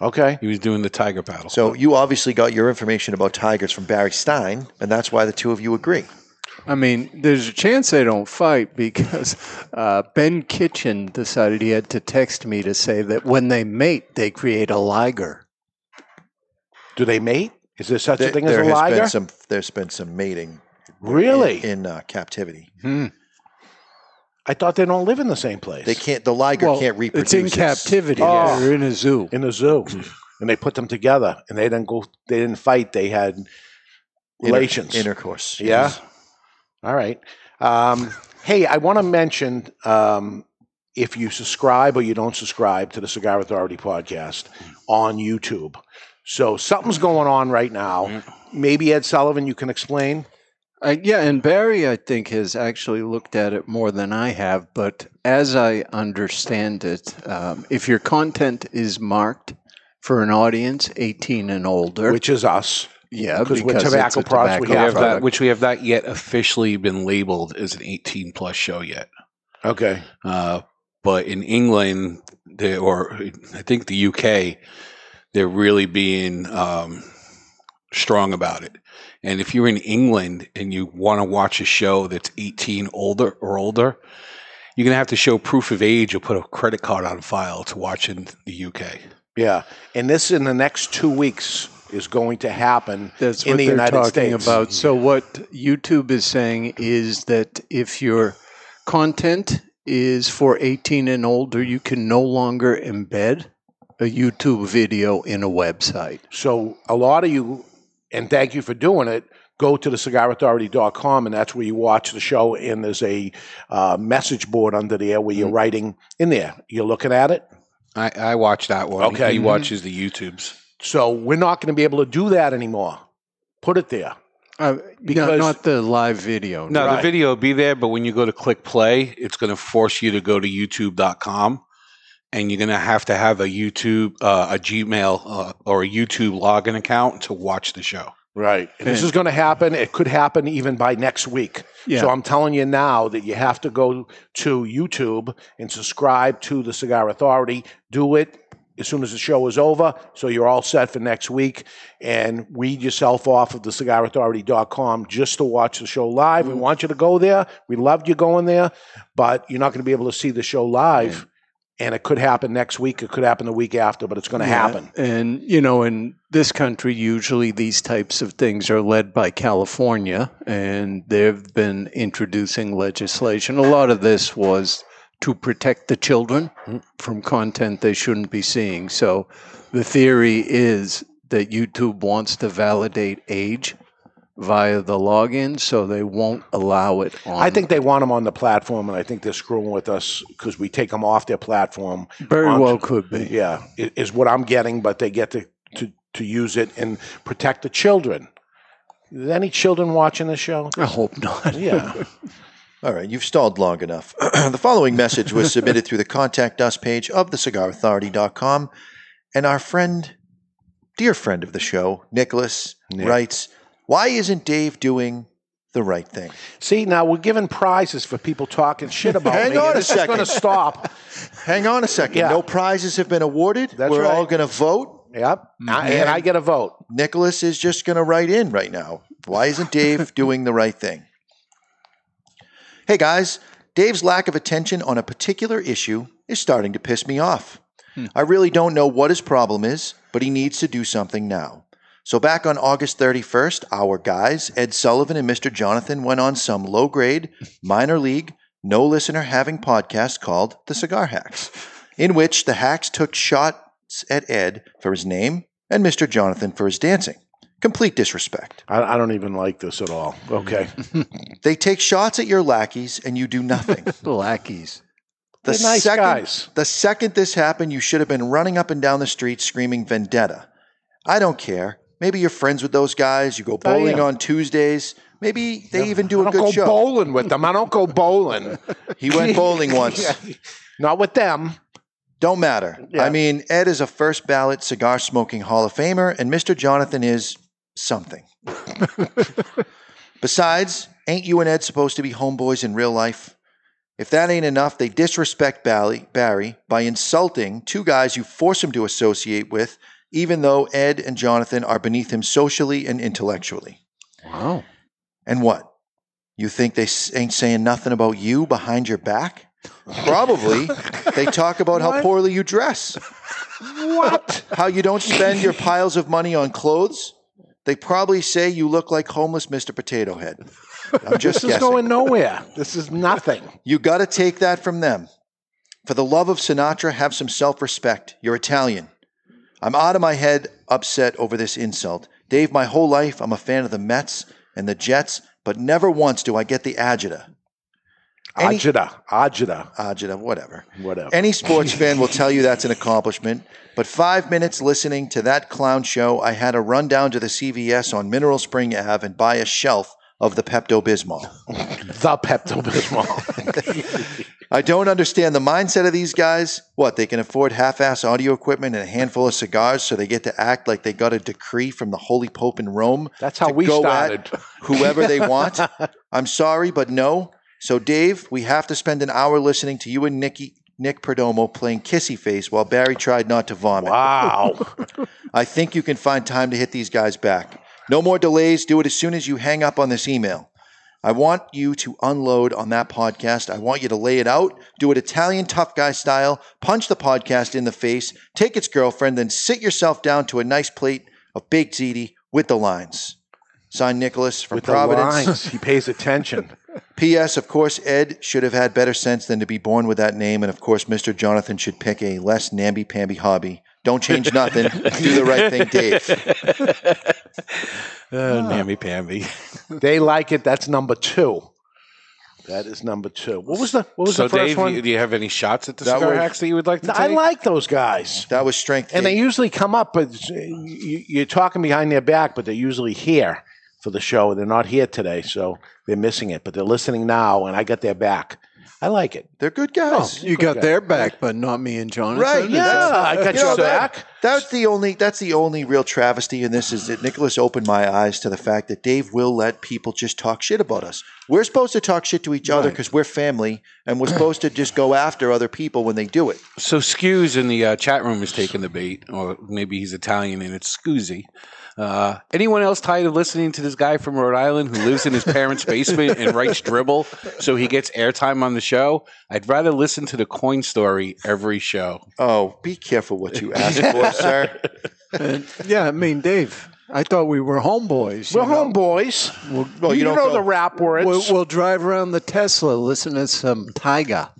Okay. He was doing the tiger paddle. So you obviously got your information about tigers from Barry Stein, and that's why the two of you agree. I mean, there's a chance they don't fight because (laughs) uh, Ben Kitchen decided he had to text me to say that when they mate, they create a liger. Do they mate? Is there such There, a thing as there a has liger? been some. There's been some mating. Really? In, in, uh, captivity, Hmm. I thought they don't live in the same place. they can't. The liger Well, can't reproduce. it's in its- captivity. Oh. They're in a zoo. in a zoo, and they put them together, and they didn't go. They didn't fight. They had Inter- relations. intercourse. yeah. All right. Um, hey, I want to mention um, if you subscribe or you don't subscribe to the Cigar Authority podcast on YouTube. So something's going on right now. Maybe Ed Sullivan, you can explain. Uh, yeah, and Barry, I think, has actually looked at it more than I have. But as I understand it, um, if your content is marked for an audience 18 and older, which is us, yeah, because we're it's tobacco a products, we We have have that, which we have not yet officially been labeled as an 18 plus show yet. Okay. Uh, but in England, they, or I think the UK, they're really being um, strong about it. And if you're in England and you want to watch a show that's 18 older or older, you're going to have to show proof of age or put a credit card on file to watch in the UK. Yeah, and this in the next two weeks is going to happen That's in what the United talking States. about. So what YouTube is saying is that if your content is for 18 and older, you can no longer embed a YouTube video in a website. So a lot of you, and thank you for doing it. Go to the cigarauthority.com, and that's where you watch the show. And there's a uh, message board under there where you're writing in there. You're looking at it. I, I watch that one. Okay. He Mhm. watches the YouTubes. So we're not going to be able to do that anymore. Put it there. Uh, Because- no, not the live video. No, Right. the video will be there, but when you go to click play, it's going to force you to go to youtube.com and you're going to have to have a YouTube, uh, a Gmail, uh, or a YouTube login account to watch the show. Right. And this is going to happen. It could happen even by next week. Yeah. So I'm telling you now that you have to go to YouTube and subscribe to the Cigar Authority. Do it as soon as the show is over. So you're all set for next week. And weed yourself off of the cigarauthority.com just to watch the show live. We want you to go there. We loved you going there, but you're not going to be able to see the show live. And it could happen next week. It could happen the week after, but it's going to Yeah, happen. And, you know, in this country, usually these types of things are led by California, and they've been introducing legislation. A lot of this was to protect the children mm-hmm. from content they shouldn't be seeing. So the theory is that YouTube wants to validate age via the login, so they won't allow it on. I think they want them on the platform, and I think they're screwing with us because we take them off their platform. Very well could be. Yeah, is what I'm getting, but they get to, to, to use it and protect the children. Any children watching the show? I hope not. Yeah. (laughs) All right, you've stalled long enough. (clears throat) the following message was submitted through the contact us page of thecigarauthority.com, and our friend, dear friend of the show, Nicholas, Nick. writes, Why isn't Dave doing the right thing? See, now we're giving prizes for people talking shit about Hang me. on a this is second. going to stop. Hang on a second. Yeah. No prizes have been awarded. That's We're all going to vote. Yep. I- and I get a vote. Nicholas is just going to write in right now. Why isn't Dave (laughs) doing the right thing? Hey guys, Dave's lack of attention on a particular issue is starting to piss me off. Hmm. I really don't know what his problem is, but he needs to do something now. So back on August 31st, our guys, Ed Sullivan and Mr. Jonathan, went on some low grade, minor league, no listener having podcast called The Cigar Hacks, in which the hacks took shots at Ed for his name and Mr. Jonathan for his dancing. Complete disrespect. I, I don't even like this at all. Okay. (laughs) They take shots at your lackeys and you do nothing. (laughs) lackeys. The They're nice second, guys. The second this happened, you should have been running up and down the street screaming vendetta. I don't care. Maybe you're friends with those guys. You go oh, bowling on Tuesdays. Maybe they even do a good go show. bowling with them. I don't go bowling. (laughs) He went bowling (laughs) once. Yeah. Not with them. Don't matter. Yeah. I mean, Ed is a first ballot cigar smoking Hall of Famer, and Mr. Jonathan is something. (laughs) Besides, ain't you and Ed supposed to be homeboys in real life? If that ain't enough, they disrespect Barry by insulting two guys you force him to associate with, even though Ed and Jonathan are beneath him socially and intellectually. Wow. And what? You think they ain't saying nothing about you behind your back? Probably. (laughs) they talk about how poorly you dress, What? how you don't spend your piles of money on clothes. They probably say you look like homeless Mr. Potato Head. I'm just (laughs) this is guessing. going nowhere. This is nothing. You got to take that from them. For the love of Sinatra, have some self respect. You're Italian. I'm out of my head upset over this insult. Dave, my whole life, I'm a fan of the Mets and the Jets, but never once do I get the agita. Any- agita, Ajita, Agita, whatever. whatever. Any sports fan will tell you that's an accomplishment, but five minutes listening to that clown show, I had to run down to the CVS on Mineral Spring Ave and buy a shelf of the Pepto Bismol. (laughs) the Pepto Bismol. (laughs) I don't understand the mindset of these guys. What, they can afford half ass audio equipment and a handful of cigars so they get to act like they got a decree from the Holy Pope in Rome? That's how to we go started. At (laughs) whoever they want. I'm sorry, but no. So, Dave, we have to spend an hour listening to you and Nicky. Nick Perdomo playing kissy face while Barry tried not to vomit. Wow. (laughs) I think you can find time to hit these guys back. No more delays. Do it as soon as you hang up on this email. I want you to unload on that podcast. I want you to lay it out. Do it Italian tough guy style. Punch the podcast in the face. Take its girlfriend, then sit yourself down to a nice plate of baked ziti with the lines. Signed Nicholas from With Providence. he pays attention. (laughs) P.S. Of course, Ed should have had better sense than to be born with that name, and of course, Mr. Jonathan should pick a less namby-pamby hobby. Don't change nothing. Do the right thing, Dave. Uh, (laughs) namby pamby. (laughs) They like it. That's number two. That is number two. What was the What was so, the first Dave, one? do you have any shots at the That cigar was- hacks that you would like to take? I like those guys. That was strength. And they usually come up, but you- you're talking behind their back, but they're usually here for the show. They're not here today, so they're missing it. But they're listening now, and I got their back. I like it. They're good guys. You got their back, but not me and Jonathan. Right, yeah, I got You know, your that- back. That's the only. That's the only real travesty in this is that Nicholas opened my eyes to the fact that Dave will let people just talk shit about us. We're supposed to talk shit to each other because we're family, and we're supposed to just go after other people when they do it. So Skews in the uh, chat room is taking the bait, or maybe he's Italian and it's Scuzzy. Uh, anyone else tired of listening to this guy from Rhode Island who lives in his parents' basement and writes dribble so he gets airtime on the show? I'd rather listen to the coin story every show. Oh, be careful what you ask for, (laughs) sir. And, yeah, I mean, Dave, I thought we were homeboys. We're know? homeboys. We'll, Well, you, know the rap words. We'll, we'll drive around the Tesla, listen to some Tyga.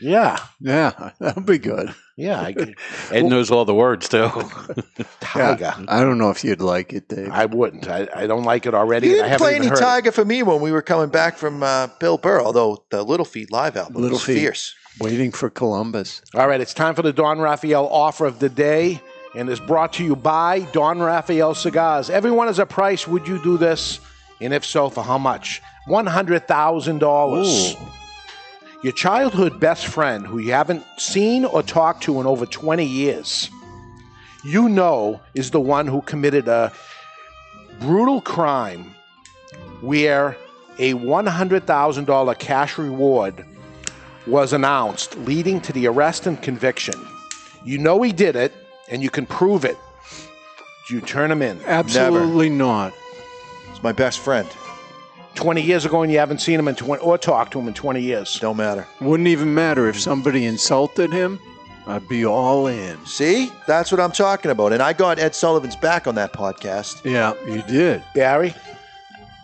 Yeah, Yeah, (laughs) that'll be good. yeah. I, (laughs) Ed knows all the words too. (laughs) Tyga. I don't know if you'd like it, Dave. I wouldn't. I, I don't like it already. You and I didn't haven't play even any heard it. Tyga for me when we were coming back from uh, Bill Burr, although the Little Feat live album Little was Feat. fierce. Waiting for Columbus. All right, it's time for the Don Raphael offer of the day, and is brought to you by Don Raphael Cigars. Everyone has a price. Would you do this? And if so, for how much? One hundred thousand dollars. Your childhood best friend, who you haven't seen or talked to in over twenty years, you know is the one who committed a brutal crime where a one hundred thousand dollar cash reward was announced, leading to the arrest and conviction. You know he did it, and you can prove it. Do you turn him in? Absolutely not. It's my best friend. 20 years ago, and you haven't seen him in 20, or talked to him in 20 years. Don't matter. Wouldn't even matter if somebody insulted him. I'd be all in. See, that's what I'm talking about. And I got Ed Sullivan's back on that podcast. Yeah, you did. Barry?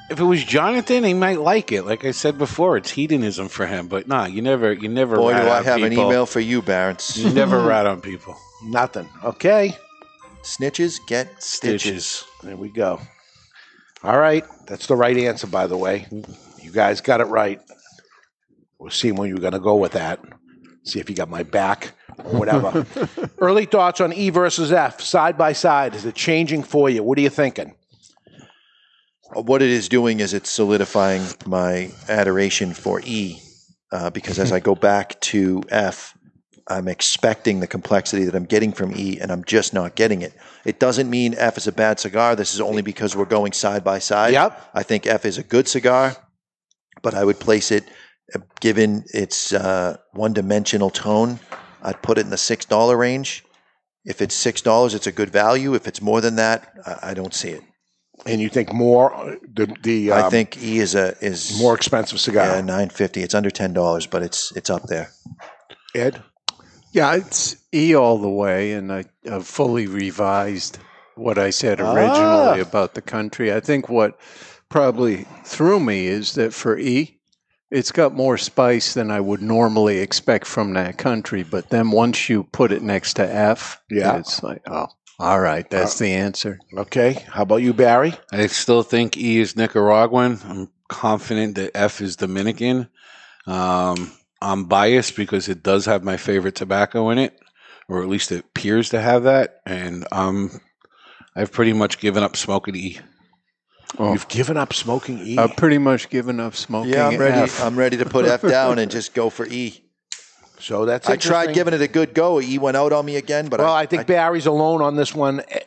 If it was Jonathan, he might like it. Like I said before, it's hedonism for him. But nah, you never, you never. Boy, rat do I on have an email for you, Barents. You never (laughs) rat on people. Nothing. Okay. Snitches get stitches. Stitches. There we go. All right. That's the right answer, by the way. You guys got it right. We'll see where you're going to go with that. See if you got my back or whatever. (laughs) Early thoughts on E versus F, side by side. Is it changing for you? What are you thinking? What it is doing is it's solidifying my adoration for E, uh, because as I go (laughs) back to F, I'm expecting the complexity that I'm getting from E, and I'm just not getting it. It doesn't mean F is a bad cigar. This is only because we're going side by side. Yep. I think F is a good cigar, but I would place it, uh, given its uh, one-dimensional tone, I'd put it in the six dollar range. If it's six dollars, it's a good value. If it's more than that, I, I don't see it. And you think more uh, the the I um, think E is a is more expensive cigar. Yeah, nine fifty. It's under ten dollars, but it's it's up there. Ed? Yeah, it's E all the way, and I, I fully revised what I said originally Ah. about the country. I think what probably threw me is that for E, it's got more spice than I would normally expect from that country. But then once you put it next to F, Yeah. it's like, oh, all right, that's Uh, the answer. Okay. How about you, Barry? I still think E is Nicaraguan. I'm confident that F is Dominican. Um, I'm biased because it does have my favorite tobacco in it, or at least it appears to have that. And um, I've pretty much given up smoking E. You've given up smoking E. I've pretty much given up smoking. Yeah, I'm ready. F. I'm ready to put F down and (laughs) just go for E. So that's I tried giving it a good go. E went out on me again, but well, I, I, think Barry's alone on this one eh,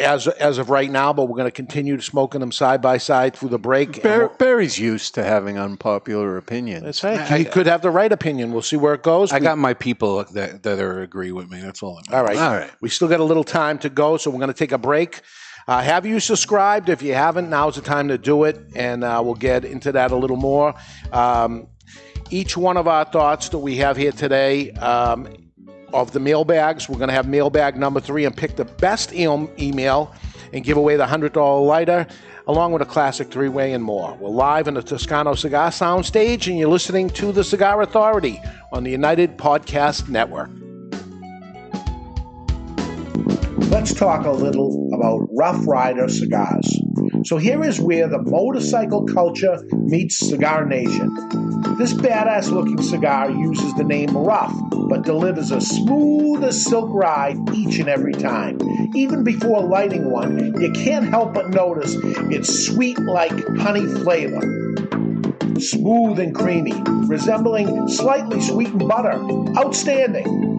as as of right now, but we're going to continue smoking them side by side through the break. and Bar- Barry's used to having unpopular opinions. That's right. he could have the right opinion. We'll see where it goes. I We- got my people that that are agree with me. That's all. I All right. All right. We still got a little time to go, so we're going to take a break. Uh, have you subscribed? If you haven't, now's the time to do it, and uh, we'll get into that a little more. Um, each one of our thoughts that we have here today um, of the mailbags, we're going to have mailbag number three and pick the best email and give away the $100 lighter, along with a classic three way and more. We're live in the Toscano Cigar Soundstage, and you're listening to The Cigar Authority on the United Podcast Network. Let's talk a little about Rough Rider cigars. So, here is where the motorcycle culture meets Cigar Nation. This badass looking cigar uses the name Rough, but delivers a smooth as silk ride each and every time. Even before lighting one, you can't help but notice its sweet like honey flavor smooth and creamy, resembling slightly sweetened butter. Outstanding.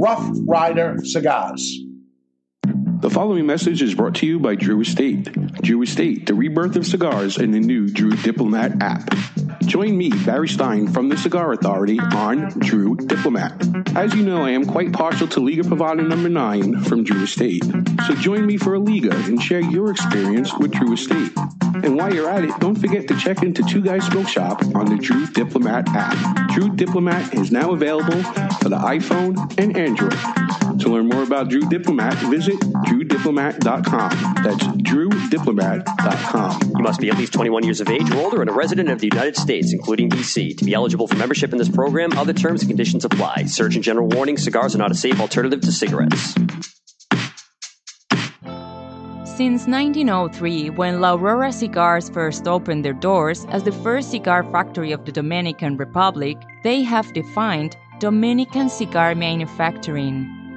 Rough Rider Cigars. The following message is brought to you by Drew Estate. Drew Estate, the rebirth of cigars in the new Drew Diplomat app. Join me, Barry Stein, from the Cigar Authority on Drew Diplomat. As you know, I am quite partial to Liga Privada number 9 from Drew Estate. So join me for a Liga and share your experience with Drew Estate. And while you're at it, don't forget to check into Two Guys Smoke Shop on the Drew Diplomat app. Drew Diplomat is now available for the iPhone and Android. To learn more about Drew Diplomat, visit drewdiplomat.com. That's drewdiplomat.com. You must be at least 21 years of age or older and a resident of the United States, including D.C. To be eligible for membership in this program, other terms and conditions apply. Surgeon General warning cigars are not a safe alternative to cigarettes. Since 1903, when La Aurora Cigars first opened their doors as the first cigar factory of the Dominican Republic, they have defined Dominican cigar manufacturing.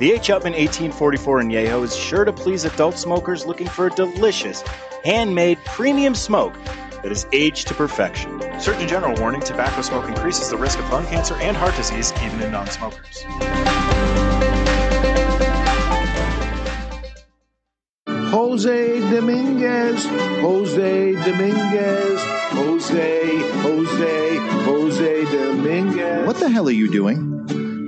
The H. Upmann 1844 Añejo is sure to please adult smokers looking for a delicious, handmade premium smoke that is aged to perfection. Surgeon General warning tobacco smoke increases the risk of lung cancer and heart disease even in non smokers. Jose Dominguez, Jose Dominguez, Jose, Jose, Jose Dominguez. What the hell are you doing?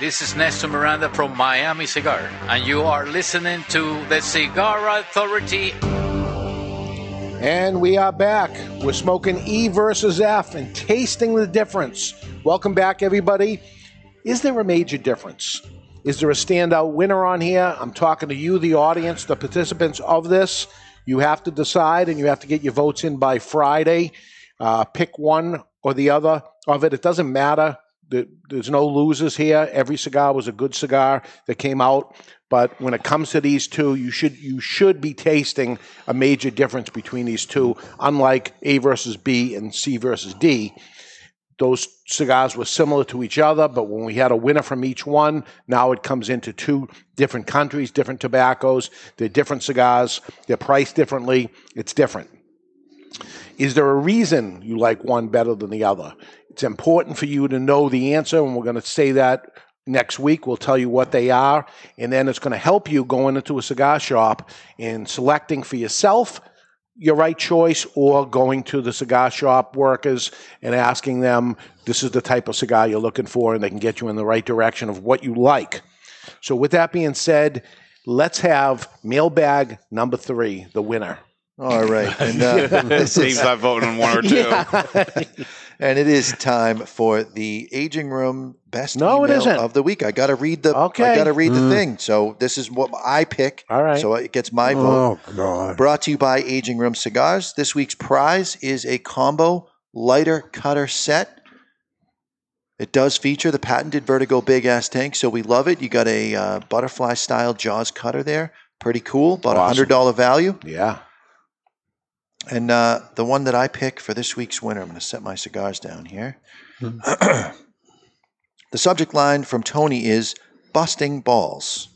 this is Nestor Miranda from Miami Cigar, and you are listening to the Cigar Authority. And we are back. We're smoking E versus F and tasting the difference. Welcome back, everybody. Is there a major difference? Is there a standout winner on here? I'm talking to you, the audience, the participants of this. You have to decide and you have to get your votes in by Friday. Uh, pick one or the other of it. It doesn't matter. There- There's no losers here. Every cigar was a good cigar that came out. But when it comes to these two, you should you should be tasting a major difference between these two. Unlike A versus B and C versus D, those cigars were similar to each other, but when we had a winner from each one, now it comes into two different countries, different tobaccos. They're different cigars. They're priced differently. It's different. Is there a reason you like one better than the other? It's important for you to know the answer, and we're going to say that next week. We'll tell you what they are, and then it's going to help you going into a cigar shop and selecting for yourself your right choice or going to the cigar shop workers and asking them this is the type of cigar you're looking for and they can get you in the right direction of what you like. So with that being said, let's have mailbag number 3, the winner. All right. (laughs) And, uh, this Dave's is- not voting on one or two. (laughs) Yeah. And it is time for the aging room best No, it email isn't. of the week. I got to read the. Okay. I got to read the Mm. thing. So this is what I pick. All right. So it gets my vote. Oh, God. Brought to you by Aging Room Cigars. This week's prize is a combo lighter cutter set. It does feature the patented Vertigo Big Ass Tank, so we love it. You got a uh, butterfly style Jaws cutter there. Pretty cool. About a Awesome. hundred dollar value. Yeah. And uh, the one that I pick for this week's winner, I'm going to set my cigars down here. the subject line from Tony is busting balls.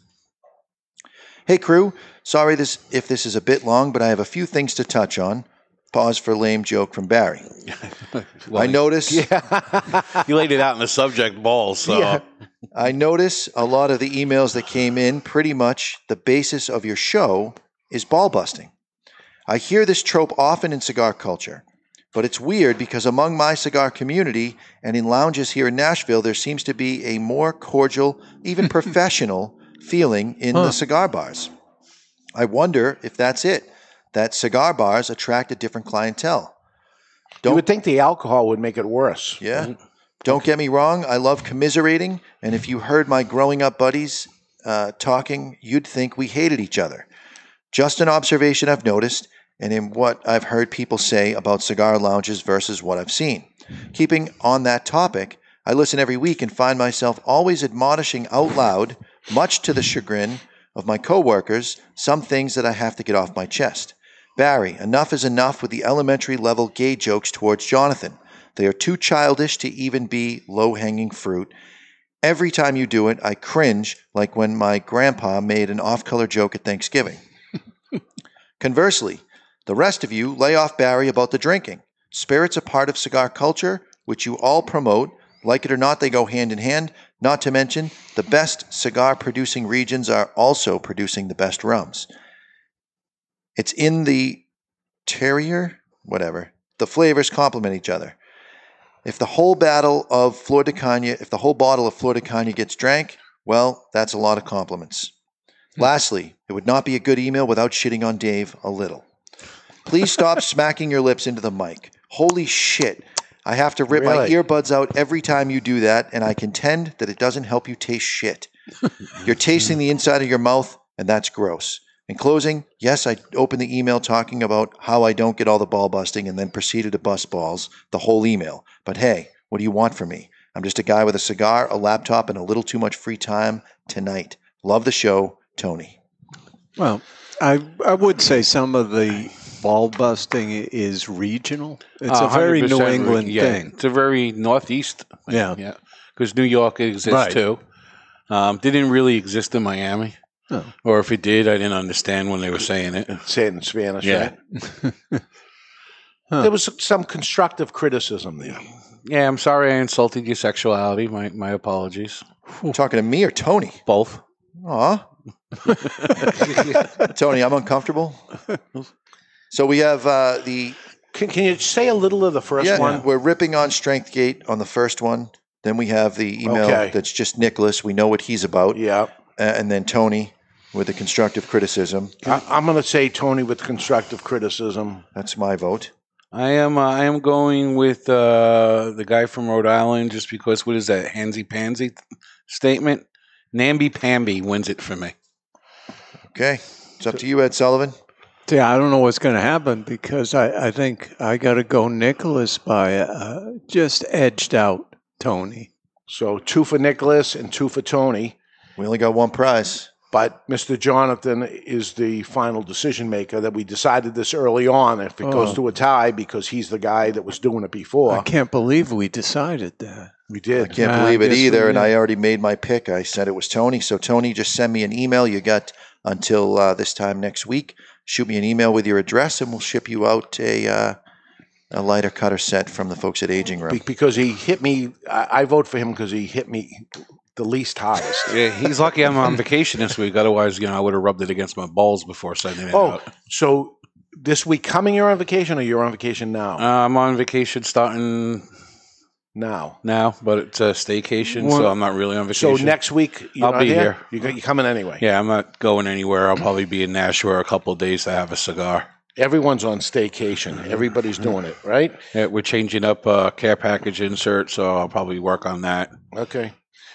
Hey crew, sorry this if this is a bit long, but I have a few things to touch on. Pause for lame joke from Barry. (laughs) I notice (laughs) you laid it out in the subject balls. So Yeah. I notice a lot of the emails that came in, pretty much the basis of your show is ball busting. I hear this trope often in cigar culture, but it's weird because among my cigar community and in lounges here in Nashville, there seems to be a more cordial, even (laughs) professional feeling in Huh. the cigar bars. I wonder if that's it, that cigar bars attract a different clientele. You would think the alcohol would make it worse. Yeah. Don't get me wrong, I love commiserating, and if you heard my growing up buddies uh, talking, you'd think we hated each other. Just an observation I've noticed, and in what I've heard people say about cigar lounges versus what I've seen. Keeping on that topic, I listen every week and find myself always admonishing out loud, much to the chagrin of my coworkers, some things that I have to get off my chest. Barry, enough is enough with the elementary level gay jokes towards Jonathan. They are too childish to even be low hanging fruit. Every time you do it, I cringe like when my grandpa made an off color joke at Thanksgiving. Conversely, the rest of you lay off Barry about the drinking. Spirits are part of cigar culture, which you all promote. Like it or not, they go hand in hand. Not to mention, the best cigar producing regions are also producing the best rums. It's in the terroir, whatever. The flavors complement each other. If the whole battle of Flor de if the whole bottle of Flor de Cana gets drank, well, that's a lot of compliments. Hmm. Lastly, it would not be a good email without shitting on Dave a little. Please stop (laughs) smacking your lips into the mic. Holy shit. I have to rip my Really? earbuds out every time you do that, and I contend that it doesn't help you taste shit. (laughs) You're tasting the inside of your mouth, and that's gross. In closing, yes, I opened the email talking about how I don't get all the ball busting and then proceeded to bust balls, the whole email. But hey, what do you want from me? I'm just a guy with a cigar, a laptop, and a little too much free time tonight. Love the show, Tony. Well, I I would say some of the ball busting is regional. It's a very 100% New re- England yeah, thing. It's a very northeast. thing, Yeah. yeah. Because New York exists Right. too. Um, didn't really exist in Miami, No. or if it did, I didn't understand when they were saying it. Say it in Spanish, Yeah. right? (laughs) There was some constructive criticism there. Yeah, I'm sorry I insulted your sexuality. My my apologies. talking to me or Tony? Both. Aw. (laughs) Tony, I'm uncomfortable. So we have uh, the. Can, can you say a little of the first yeah, one? We're ripping on StrengthGate on the first one. Then we have the email Okay. that's just Nicholas. We know what he's about. Yeah. and then Tony with the constructive criticism. I, I'm going to say Tony with constructive criticism. That's my vote. I am uh, I am going with uh, the guy from Rhode Island just because what is that Hansy pansy statement? Namby Pamby wins it for me. Okay, it's up to you, Ed Sullivan. Yeah, I don't know what's going to happen because I, I think I got to go Nicholas by uh, just edged out Tony. So two for Nicholas and two for Tony. We only got one prize. But Mr. Jonathan is the final decision maker that we decided this early on. If it goes Oh. to a tie, because he's the guy that was doing it before. I can't believe we decided that. We did. I can't Nah, believe I it either, and. I already made my pick. I said it was Tony. So Tony, just send me an email. You got until uh, this time next week. Shoot me an email with your address, and we'll ship you out a uh, a lighter cutter set from the folks at Aging Room. Be- because he hit me. I, I vote for him because he hit me the least hardest. Yeah, he's lucky I'm on vacation this week. Otherwise, you know, I would have rubbed it against my balls before sending it Oh, out. so this week coming, you're on vacation, or you're on vacation now? Uh, I'm on vacation starting now. now, but it's a staycation, Well, so I'm not really on vacation. So next week, I'll be here? here. You You're coming anyway. Yeah, I'm not going anywhere. I'll probably be in Nashua a couple of days to have a cigar. Everyone's on staycation. Everybody's doing it, right? Yeah, we're changing up uh, care package insert, so I'll probably work on that. Okay.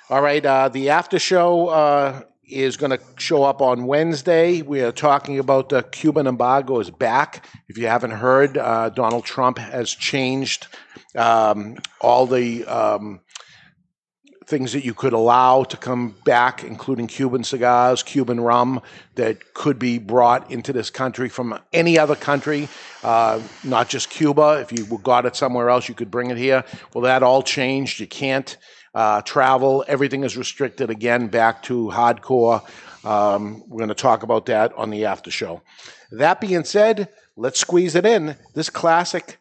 All right. Uh, the after show uh, is going to show up on Wednesday. We are talking about the Cuban embargo is back. If you haven't heard, uh, Donald Trump has changed um, all the um, things that you could allow to come back, including Cuban cigars, Cuban rum that could be brought into this country from any other country, uh, not just Cuba. If you got it somewhere else, you could bring it here. Well, that all changed. You can't uh, travel. Everything is restricted again back to hardcore. Um, we're going to talk about that on the after show. That being said, let's squeeze it in. This classic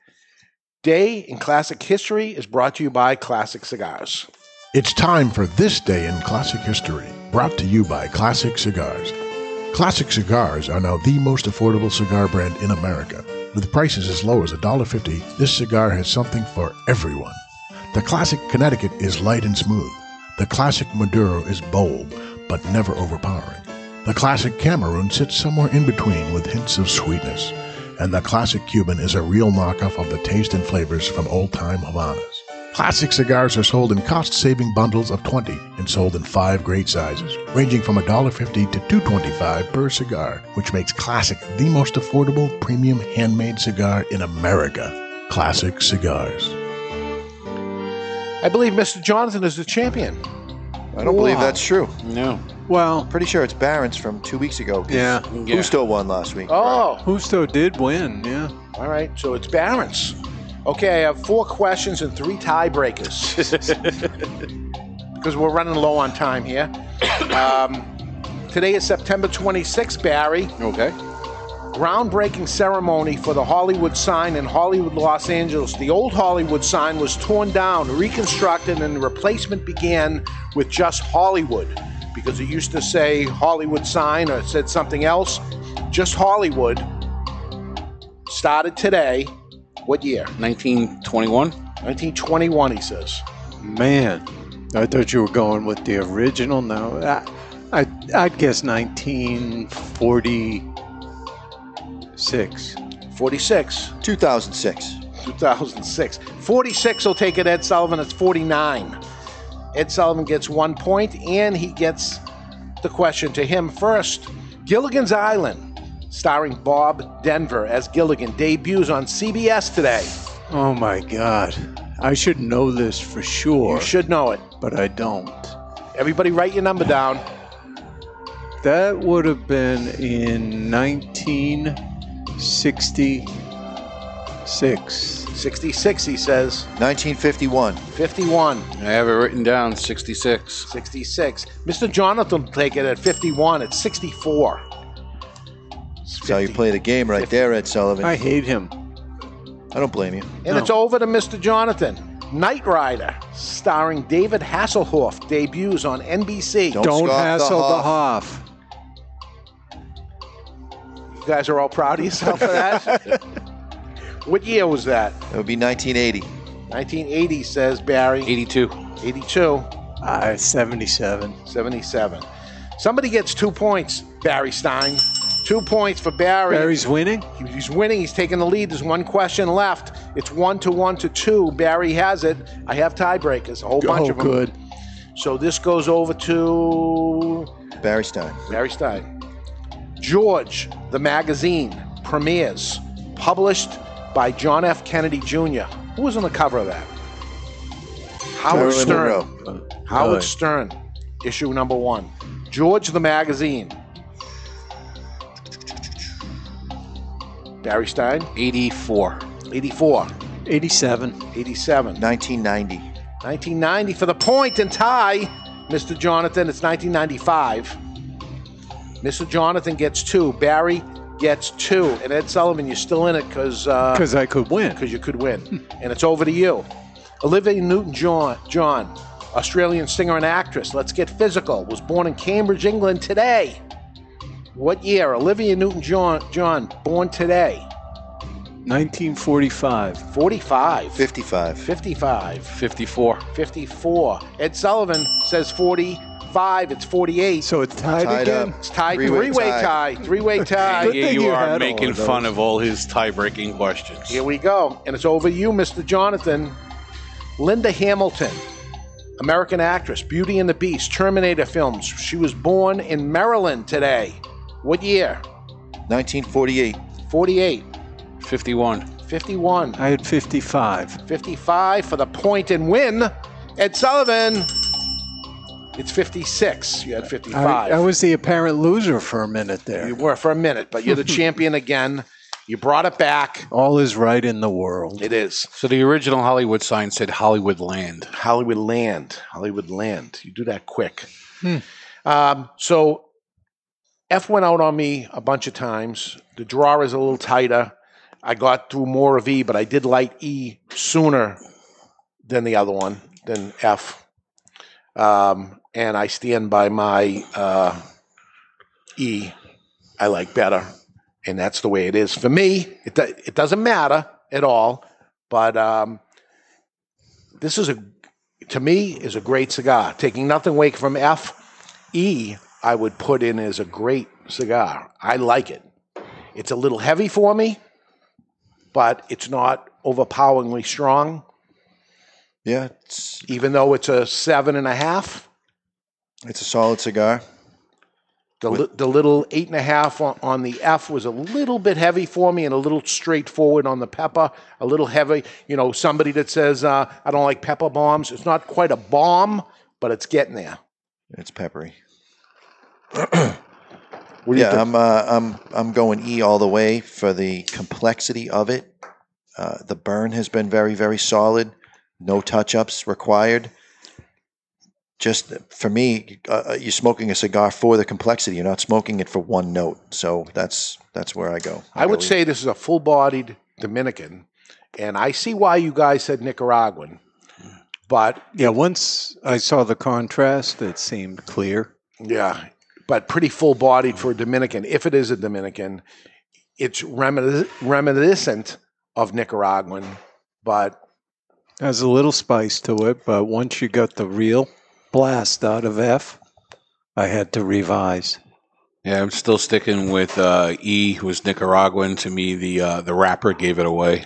day in classic history is brought to you by Classic Cigars. It's time for This Day in Classic History, brought to you by Classic Cigars. Classic Cigars are now the most affordable cigar brand in America. With prices as low as $1.50, this cigar has something for everyone. The Classic Connecticut is light and smooth. The Classic Maduro is bold, but never overpowering. The Classic Cameroon sits somewhere in between with hints of sweetness. And the Classic Cuban is a real knockoff of the taste and flavors from old time Havanas. Classic cigars are sold in cost saving bundles of 20 and sold in five great sizes, ranging from $1.50 to $2.25 per cigar, which makes Classic the most affordable premium handmade cigar in America. Classic Cigars. I believe Mr. Jonathan is the champion. I don't believe Wow. that's true. No. Well, Pretty sure it's Barron's from two weeks ago. 'cause Yeah. Yeah. Gusto won last week. Oh, Husto did win, yeah. all right. So it's Barron's. Okay, I have four questions and three tiebreakers (laughs) because we're running low on time here. Um, today is September 26th, Barry. Okay. Groundbreaking ceremony for the Hollywood sign in Hollywood, Los Angeles. The old Hollywood sign was torn down, reconstructed, and the replacement began with just Hollywood because it used to say Hollywood sign or it said something else. Just Hollywood started today. What year? 1921. 1921, he says. Man, I thought you were going with the original. No, I, I'd, I'd guess 1946. 46. 2006. 2006. 46 will take it, Ed Sullivan. It's 49. Ed Sullivan gets one point, and he gets the question to him first. Gilligan's Island, starring Bob Denver as Gilligan, debuts on CBS today. Oh my God. I should know this for sure. You should know it. But I don't. Everybody write your number down. That would have been in 1966. 66, 66, he says. 1951. 51. I have it written down 66. 66. Mr. Jonathan will take it at 51. It's 64. That's how you play the game right there, Ed Sullivan. I hate him. I don't blame you. And it's over to Mr. Jonathan. Knight Rider, starring David Hasselhoff, debuts on NBC. Don't, hassle the Hoff. You guys are all proud of yourself for that? (laughs) what year was that? It would be 1980. 1980, says Barry. 82. 82. Uh, 77. 77. Somebody gets two points, Barry Stein. Two points for Barry. Barry's winning? He's winning. He's taking the lead. There's one question left. It's one to one to two. Barry has it. I have tiebreakers, a whole bunch Oh, of them. good. So this goes over to Barry Stein. Barry Stein. George, the magazine, premieres, published by John F. Kennedy Jr. Who was on the cover of that? Howard Marilyn Stern. Monroe. Howard Really? Stern, issue number one. George, the magazine. Barry Stein, 84. 84. 87. 87. 1990. 1990 for the point and tie, Mr. Jonathan. It's 1995. Mr. Jonathan gets two. Barry gets two. And Ed Sullivan, you're still in it because Because uh, I could win. because you could win. (laughs) and it's over to you. Olivia Newton John, John, Australian singer and actress. Let's get physical. Was born in Cambridge, England today. What year? Olivia Newton John, John born today. 1945. 45. 55. 55. 54. 54. Ed Sullivan says 45. It's 48. So it's tied, Tied again? up. It's tied. Three-way Three-way tie. tie. Three-way (laughs) tie. Good Here you you are making of fun of all his tie-breaking questions. Here we go. And it's over you, Mr. Jonathan. Linda Hamilton, American actress, Beauty and the Beast, Terminator films. She was born in Maryland today. What year? 1948. 48. 51. 51. I had 55. 55 for the point and win. Ed Sullivan. It's 56. You had 55. I, I was the apparent loser for a minute there. you were for a minute, but you're the (laughs) champion again. You brought it back. All is right in the world. It is. So the original Hollywood sign said Hollywood Land. Hollywood Land. Hollywood Land. You do that quick. Hmm. Um, so F went out on me a bunch of times. The draw is a little tighter. I got through more of E, but I did light E sooner than the other one, than F. Um, and I stand by my uh, E. I like better, and that's the way it is for me. It it doesn't matter at all, but um, this is a to me is a great cigar. Taking nothing away from F, E I would put in as a great cigar. I like it. It's a little heavy for me, but it's not overpoweringly strong. Yeah, it's, Even though it's a seven and a half, it's a solid cigar. the, li- the little eight and a half on, on the F was a little bit heavy for me and a little straightforward on the pepper, a little heavy. You know, somebody that says, uh, I don't like pepper bombs. It's not quite a bomb, but it's getting there. It's peppery. What do yeah, think? I'm uh, I'm I'm going E all the way for the complexity of it. Uh, the burn has been very very solid. No touch ups required. Just for me, uh, you're smoking a cigar for the complexity. You're not smoking it for one note. So that's that's where I go. I would E. say this is a full bodied Dominican, and I see why you guys said Nicaraguan, but Yeah, once I saw the contrast, it seemed clear. yeah, but pretty full bodied for a Dominican. If it is a Dominican, it's reminis- reminiscent of Nicaraguan, but Has a little spice to it, but once you got the real blast out of F, I had to revise. Yeah, I'm still sticking with uh, E, who was Nicaraguan. To me, the uh, the rapper gave it away.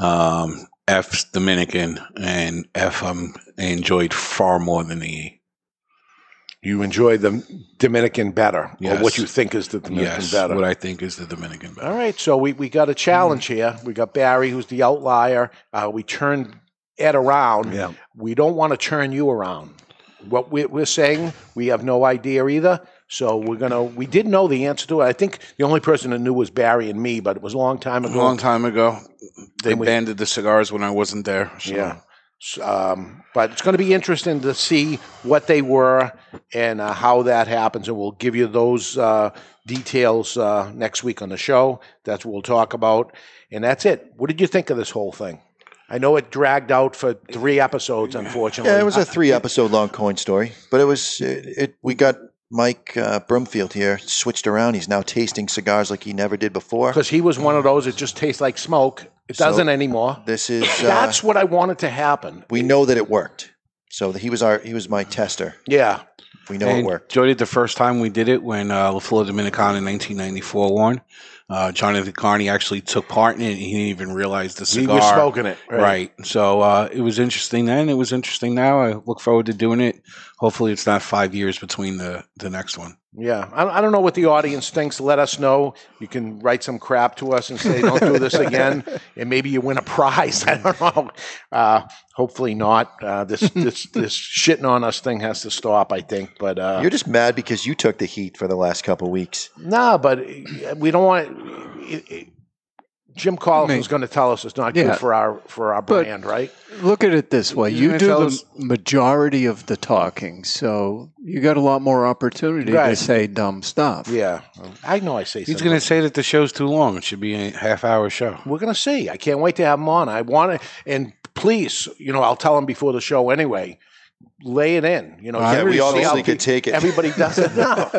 Um, F's Dominican, and F um, I enjoyed far more than the E. You enjoy the Dominican better, or Yes. what you think is the Dominican yes, better. what I think is the Dominican better. All right, so we, we got a challenge here. We got Barry, who's the outlier. Uh, we turned Ed around. Yeah. We don't want to turn you around. What we, we're saying, we have no idea either. So we're gonna. We did know the answer to it. I think the only person that knew was Barry and me, but it was a long time A ago. long time ago, they we- banded the cigars when I wasn't there. So. Yeah. Um, but it's going to be interesting to see what they were and uh, how that happens, and we'll give you those uh, details uh, next week on the show. That's what we'll talk about, and that's it. What did you think of this whole thing? I know it dragged out for three episodes, unfortunately. Yeah, it was a three episode long coin story, but it was it. it we got Mike uh, Brumfield here switched around. He's now tasting cigars like he never did before. because he was one of those that just tastes like smoke. It So, doesn't anymore. This is (laughs) uh, That's what I wanted to happen. we know that it worked. So he was our he was my tester. Yeah, we know it worked. Enjoyed it the first time we did it when uh, La Flor Dominicana in 1994 won. Uh, Jonathan Carney actually took part in it. He didn't even realize the cigar. He was smoking it, right. Right. So uh, it was interesting then. It was interesting now. I look forward to doing it. Hopefully, it's not five years between the, the next one. Yeah, I, I don't know what the audience thinks. Let us know. You can write some crap to us and say, "Don't do this (laughs) again," and maybe you win a prize. (laughs) I don't know. Uh, hopefully not. Uh, this this this shitting on us thing has to stop. I think, but uh, You're just mad because you took the heat for the last couple weeks. no, but uh, we don't want. It, it, Jim Collins is going to tell us it's not Yeah. good for our for our But- brand, right? Look at it this way: You're you do tell the majority of the talking, so you got a lot more opportunity to say dumb stuff. Yeah, I know. I say He's going to say that the show's too long. It should be a half hour show. We're going to see. I can't wait to have him on. I want to, and please, you know, I'll tell him before the show anyway. Lay it in, you know. Yeah, we obviously could take it. Everybody does it now,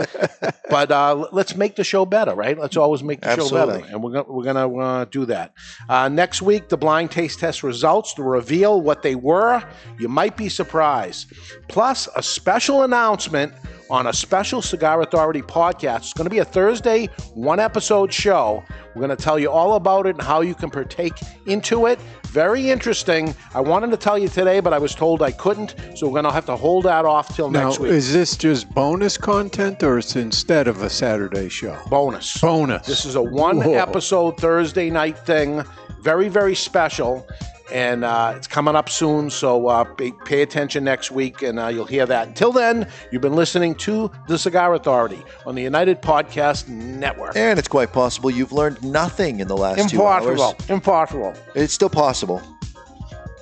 (laughs) but uh, let's make the show better, right? Let's always make the show better, and we're gonna we're gonna uh, do that. Uh, next week, the blind taste test results to reveal what they were. You might be surprised. Plus, a special announcement on a special Cigar Authority podcast. It's going to be a Thursday, one episode show. We're going to tell you all about it and how you can partake into it. Very interesting. I wanted to tell you today, but I was told I couldn't, so we're going to have to hold that off till Now, next week. is this just bonus content, or it's instead of a Saturday show? Bonus. Bonus. This is a one Whoa. episode Thursday night thing. Very, very special. And uh, it's coming up soon, so uh, pay, pay attention next week and uh, you'll hear that. Until then, you've been listening to The Cigar Authority on the United Podcast Network. And it's quite possible you've learned nothing in the last two hours. Impossible. Impossible. It's still possible.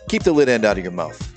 Keep the lid end out of your mouth.